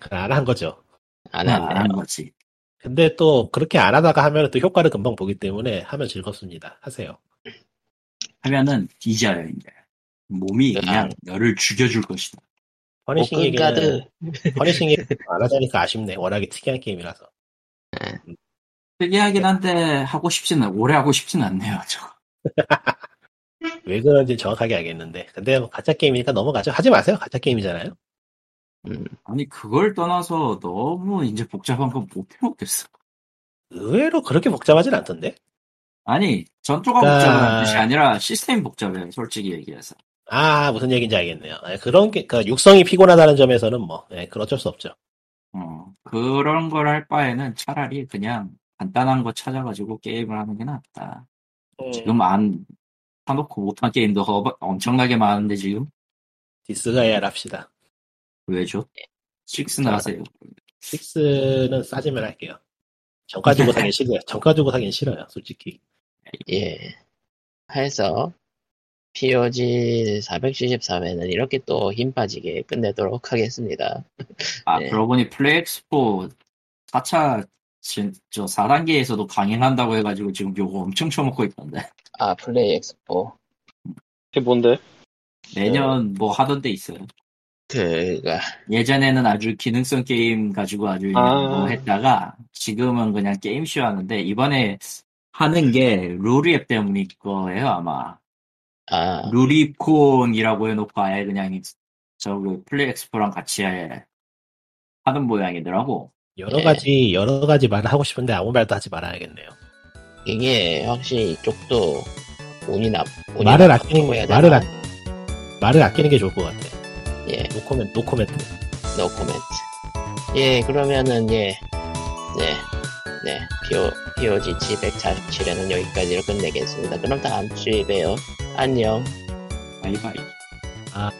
그건 안한 거죠. 안안한 했네요. 거지. 근데 또 그렇게 안 하다가 하면 또 효과를 금방 보기 때문에 하면 즐겁습니다. 하세요. 하면은 뒤져요, 이제. 몸이 아. 그냥 너를 죽여줄 것이다. 퍼니싱. 얘기는 퍼니싱 얘기 안 하자니까 아쉽네. 워낙에 특이한 게임이라서. 특이하긴 한데, 하고 싶지는, 오래 하고 싶지는 않네요, 저거. 왜 그런지 정확하게 알겠는데. 근데 뭐 가짜 게임이니까 넘어가죠. 하지 마세요. 가짜 게임이잖아요. 음, 아니, 그걸 떠나서 너무 이제 복잡한 건 못 해먹겠어. 의외로 그렇게 복잡하진 않던데. 아니, 전투가 아. 복잡한 뜻이 아니라 시스템이 복잡해, 솔직히 얘기해서. 아 무슨 얘기인지 알겠네요. 예, 그런 게 그러니까 육성이 피곤하다는 점에서는 뭐 예, 그건 어쩔 수 없죠. 어, 그런 걸 할 바에는 차라리 그냥 간단한 거 찾아가지고 게임을 하는 게 낫다. 지금 안, 사놓고 못한 게임도 허- 엄청나게 많은데 지금? 디스가이아를 합시다. 왜죠? 식스나 하세요. 6는 싸지면 할게요. 정가 주고 사긴 싫어요. 정가 주고 사긴 싫어요. 솔직히. 예. 해서 POG 474회는 이렇게 또 힘 빠지게 끝내도록 하겠습니다. 아, 네. 그러고 보니 플레이엑스포 4차, 진, 저 4단계에서도 강행한다고 해가지고 지금 요거 엄청 쳐먹고 있던데. 아, 플레이 엑스포. 그게 뭔데? 내년 뭐 하던 데 있어요. 그가, 예전에는 아주 기능성 게임 가지고 아주 아. 뭐 했다가 지금은 그냥 게임쇼 하는데 이번에 하는 게 루리웹 때문일 거예요 아마 아, 루리콘이라고 해놓고 아예 그냥 저기 Play Expo랑 같이 하는 모양이더라고 여러 예. 가지 여러 가지 말을 하고 싶은데 아무 말도 하지 말아야겠네요. 이게 확실히 이쪽도 운이 나, 운이 말을 아끼는 말을? 아 말을 아끼는 게 좋을 것 같아. 예, 노코멘트 노코멘트. 노 코멘트. 예, 그러면은, 예, 네, 네, PO, POG 747회는 여기까지로 끝내겠습니다. 그럼 다음 주에 봬요. 안녕. 바이바이 아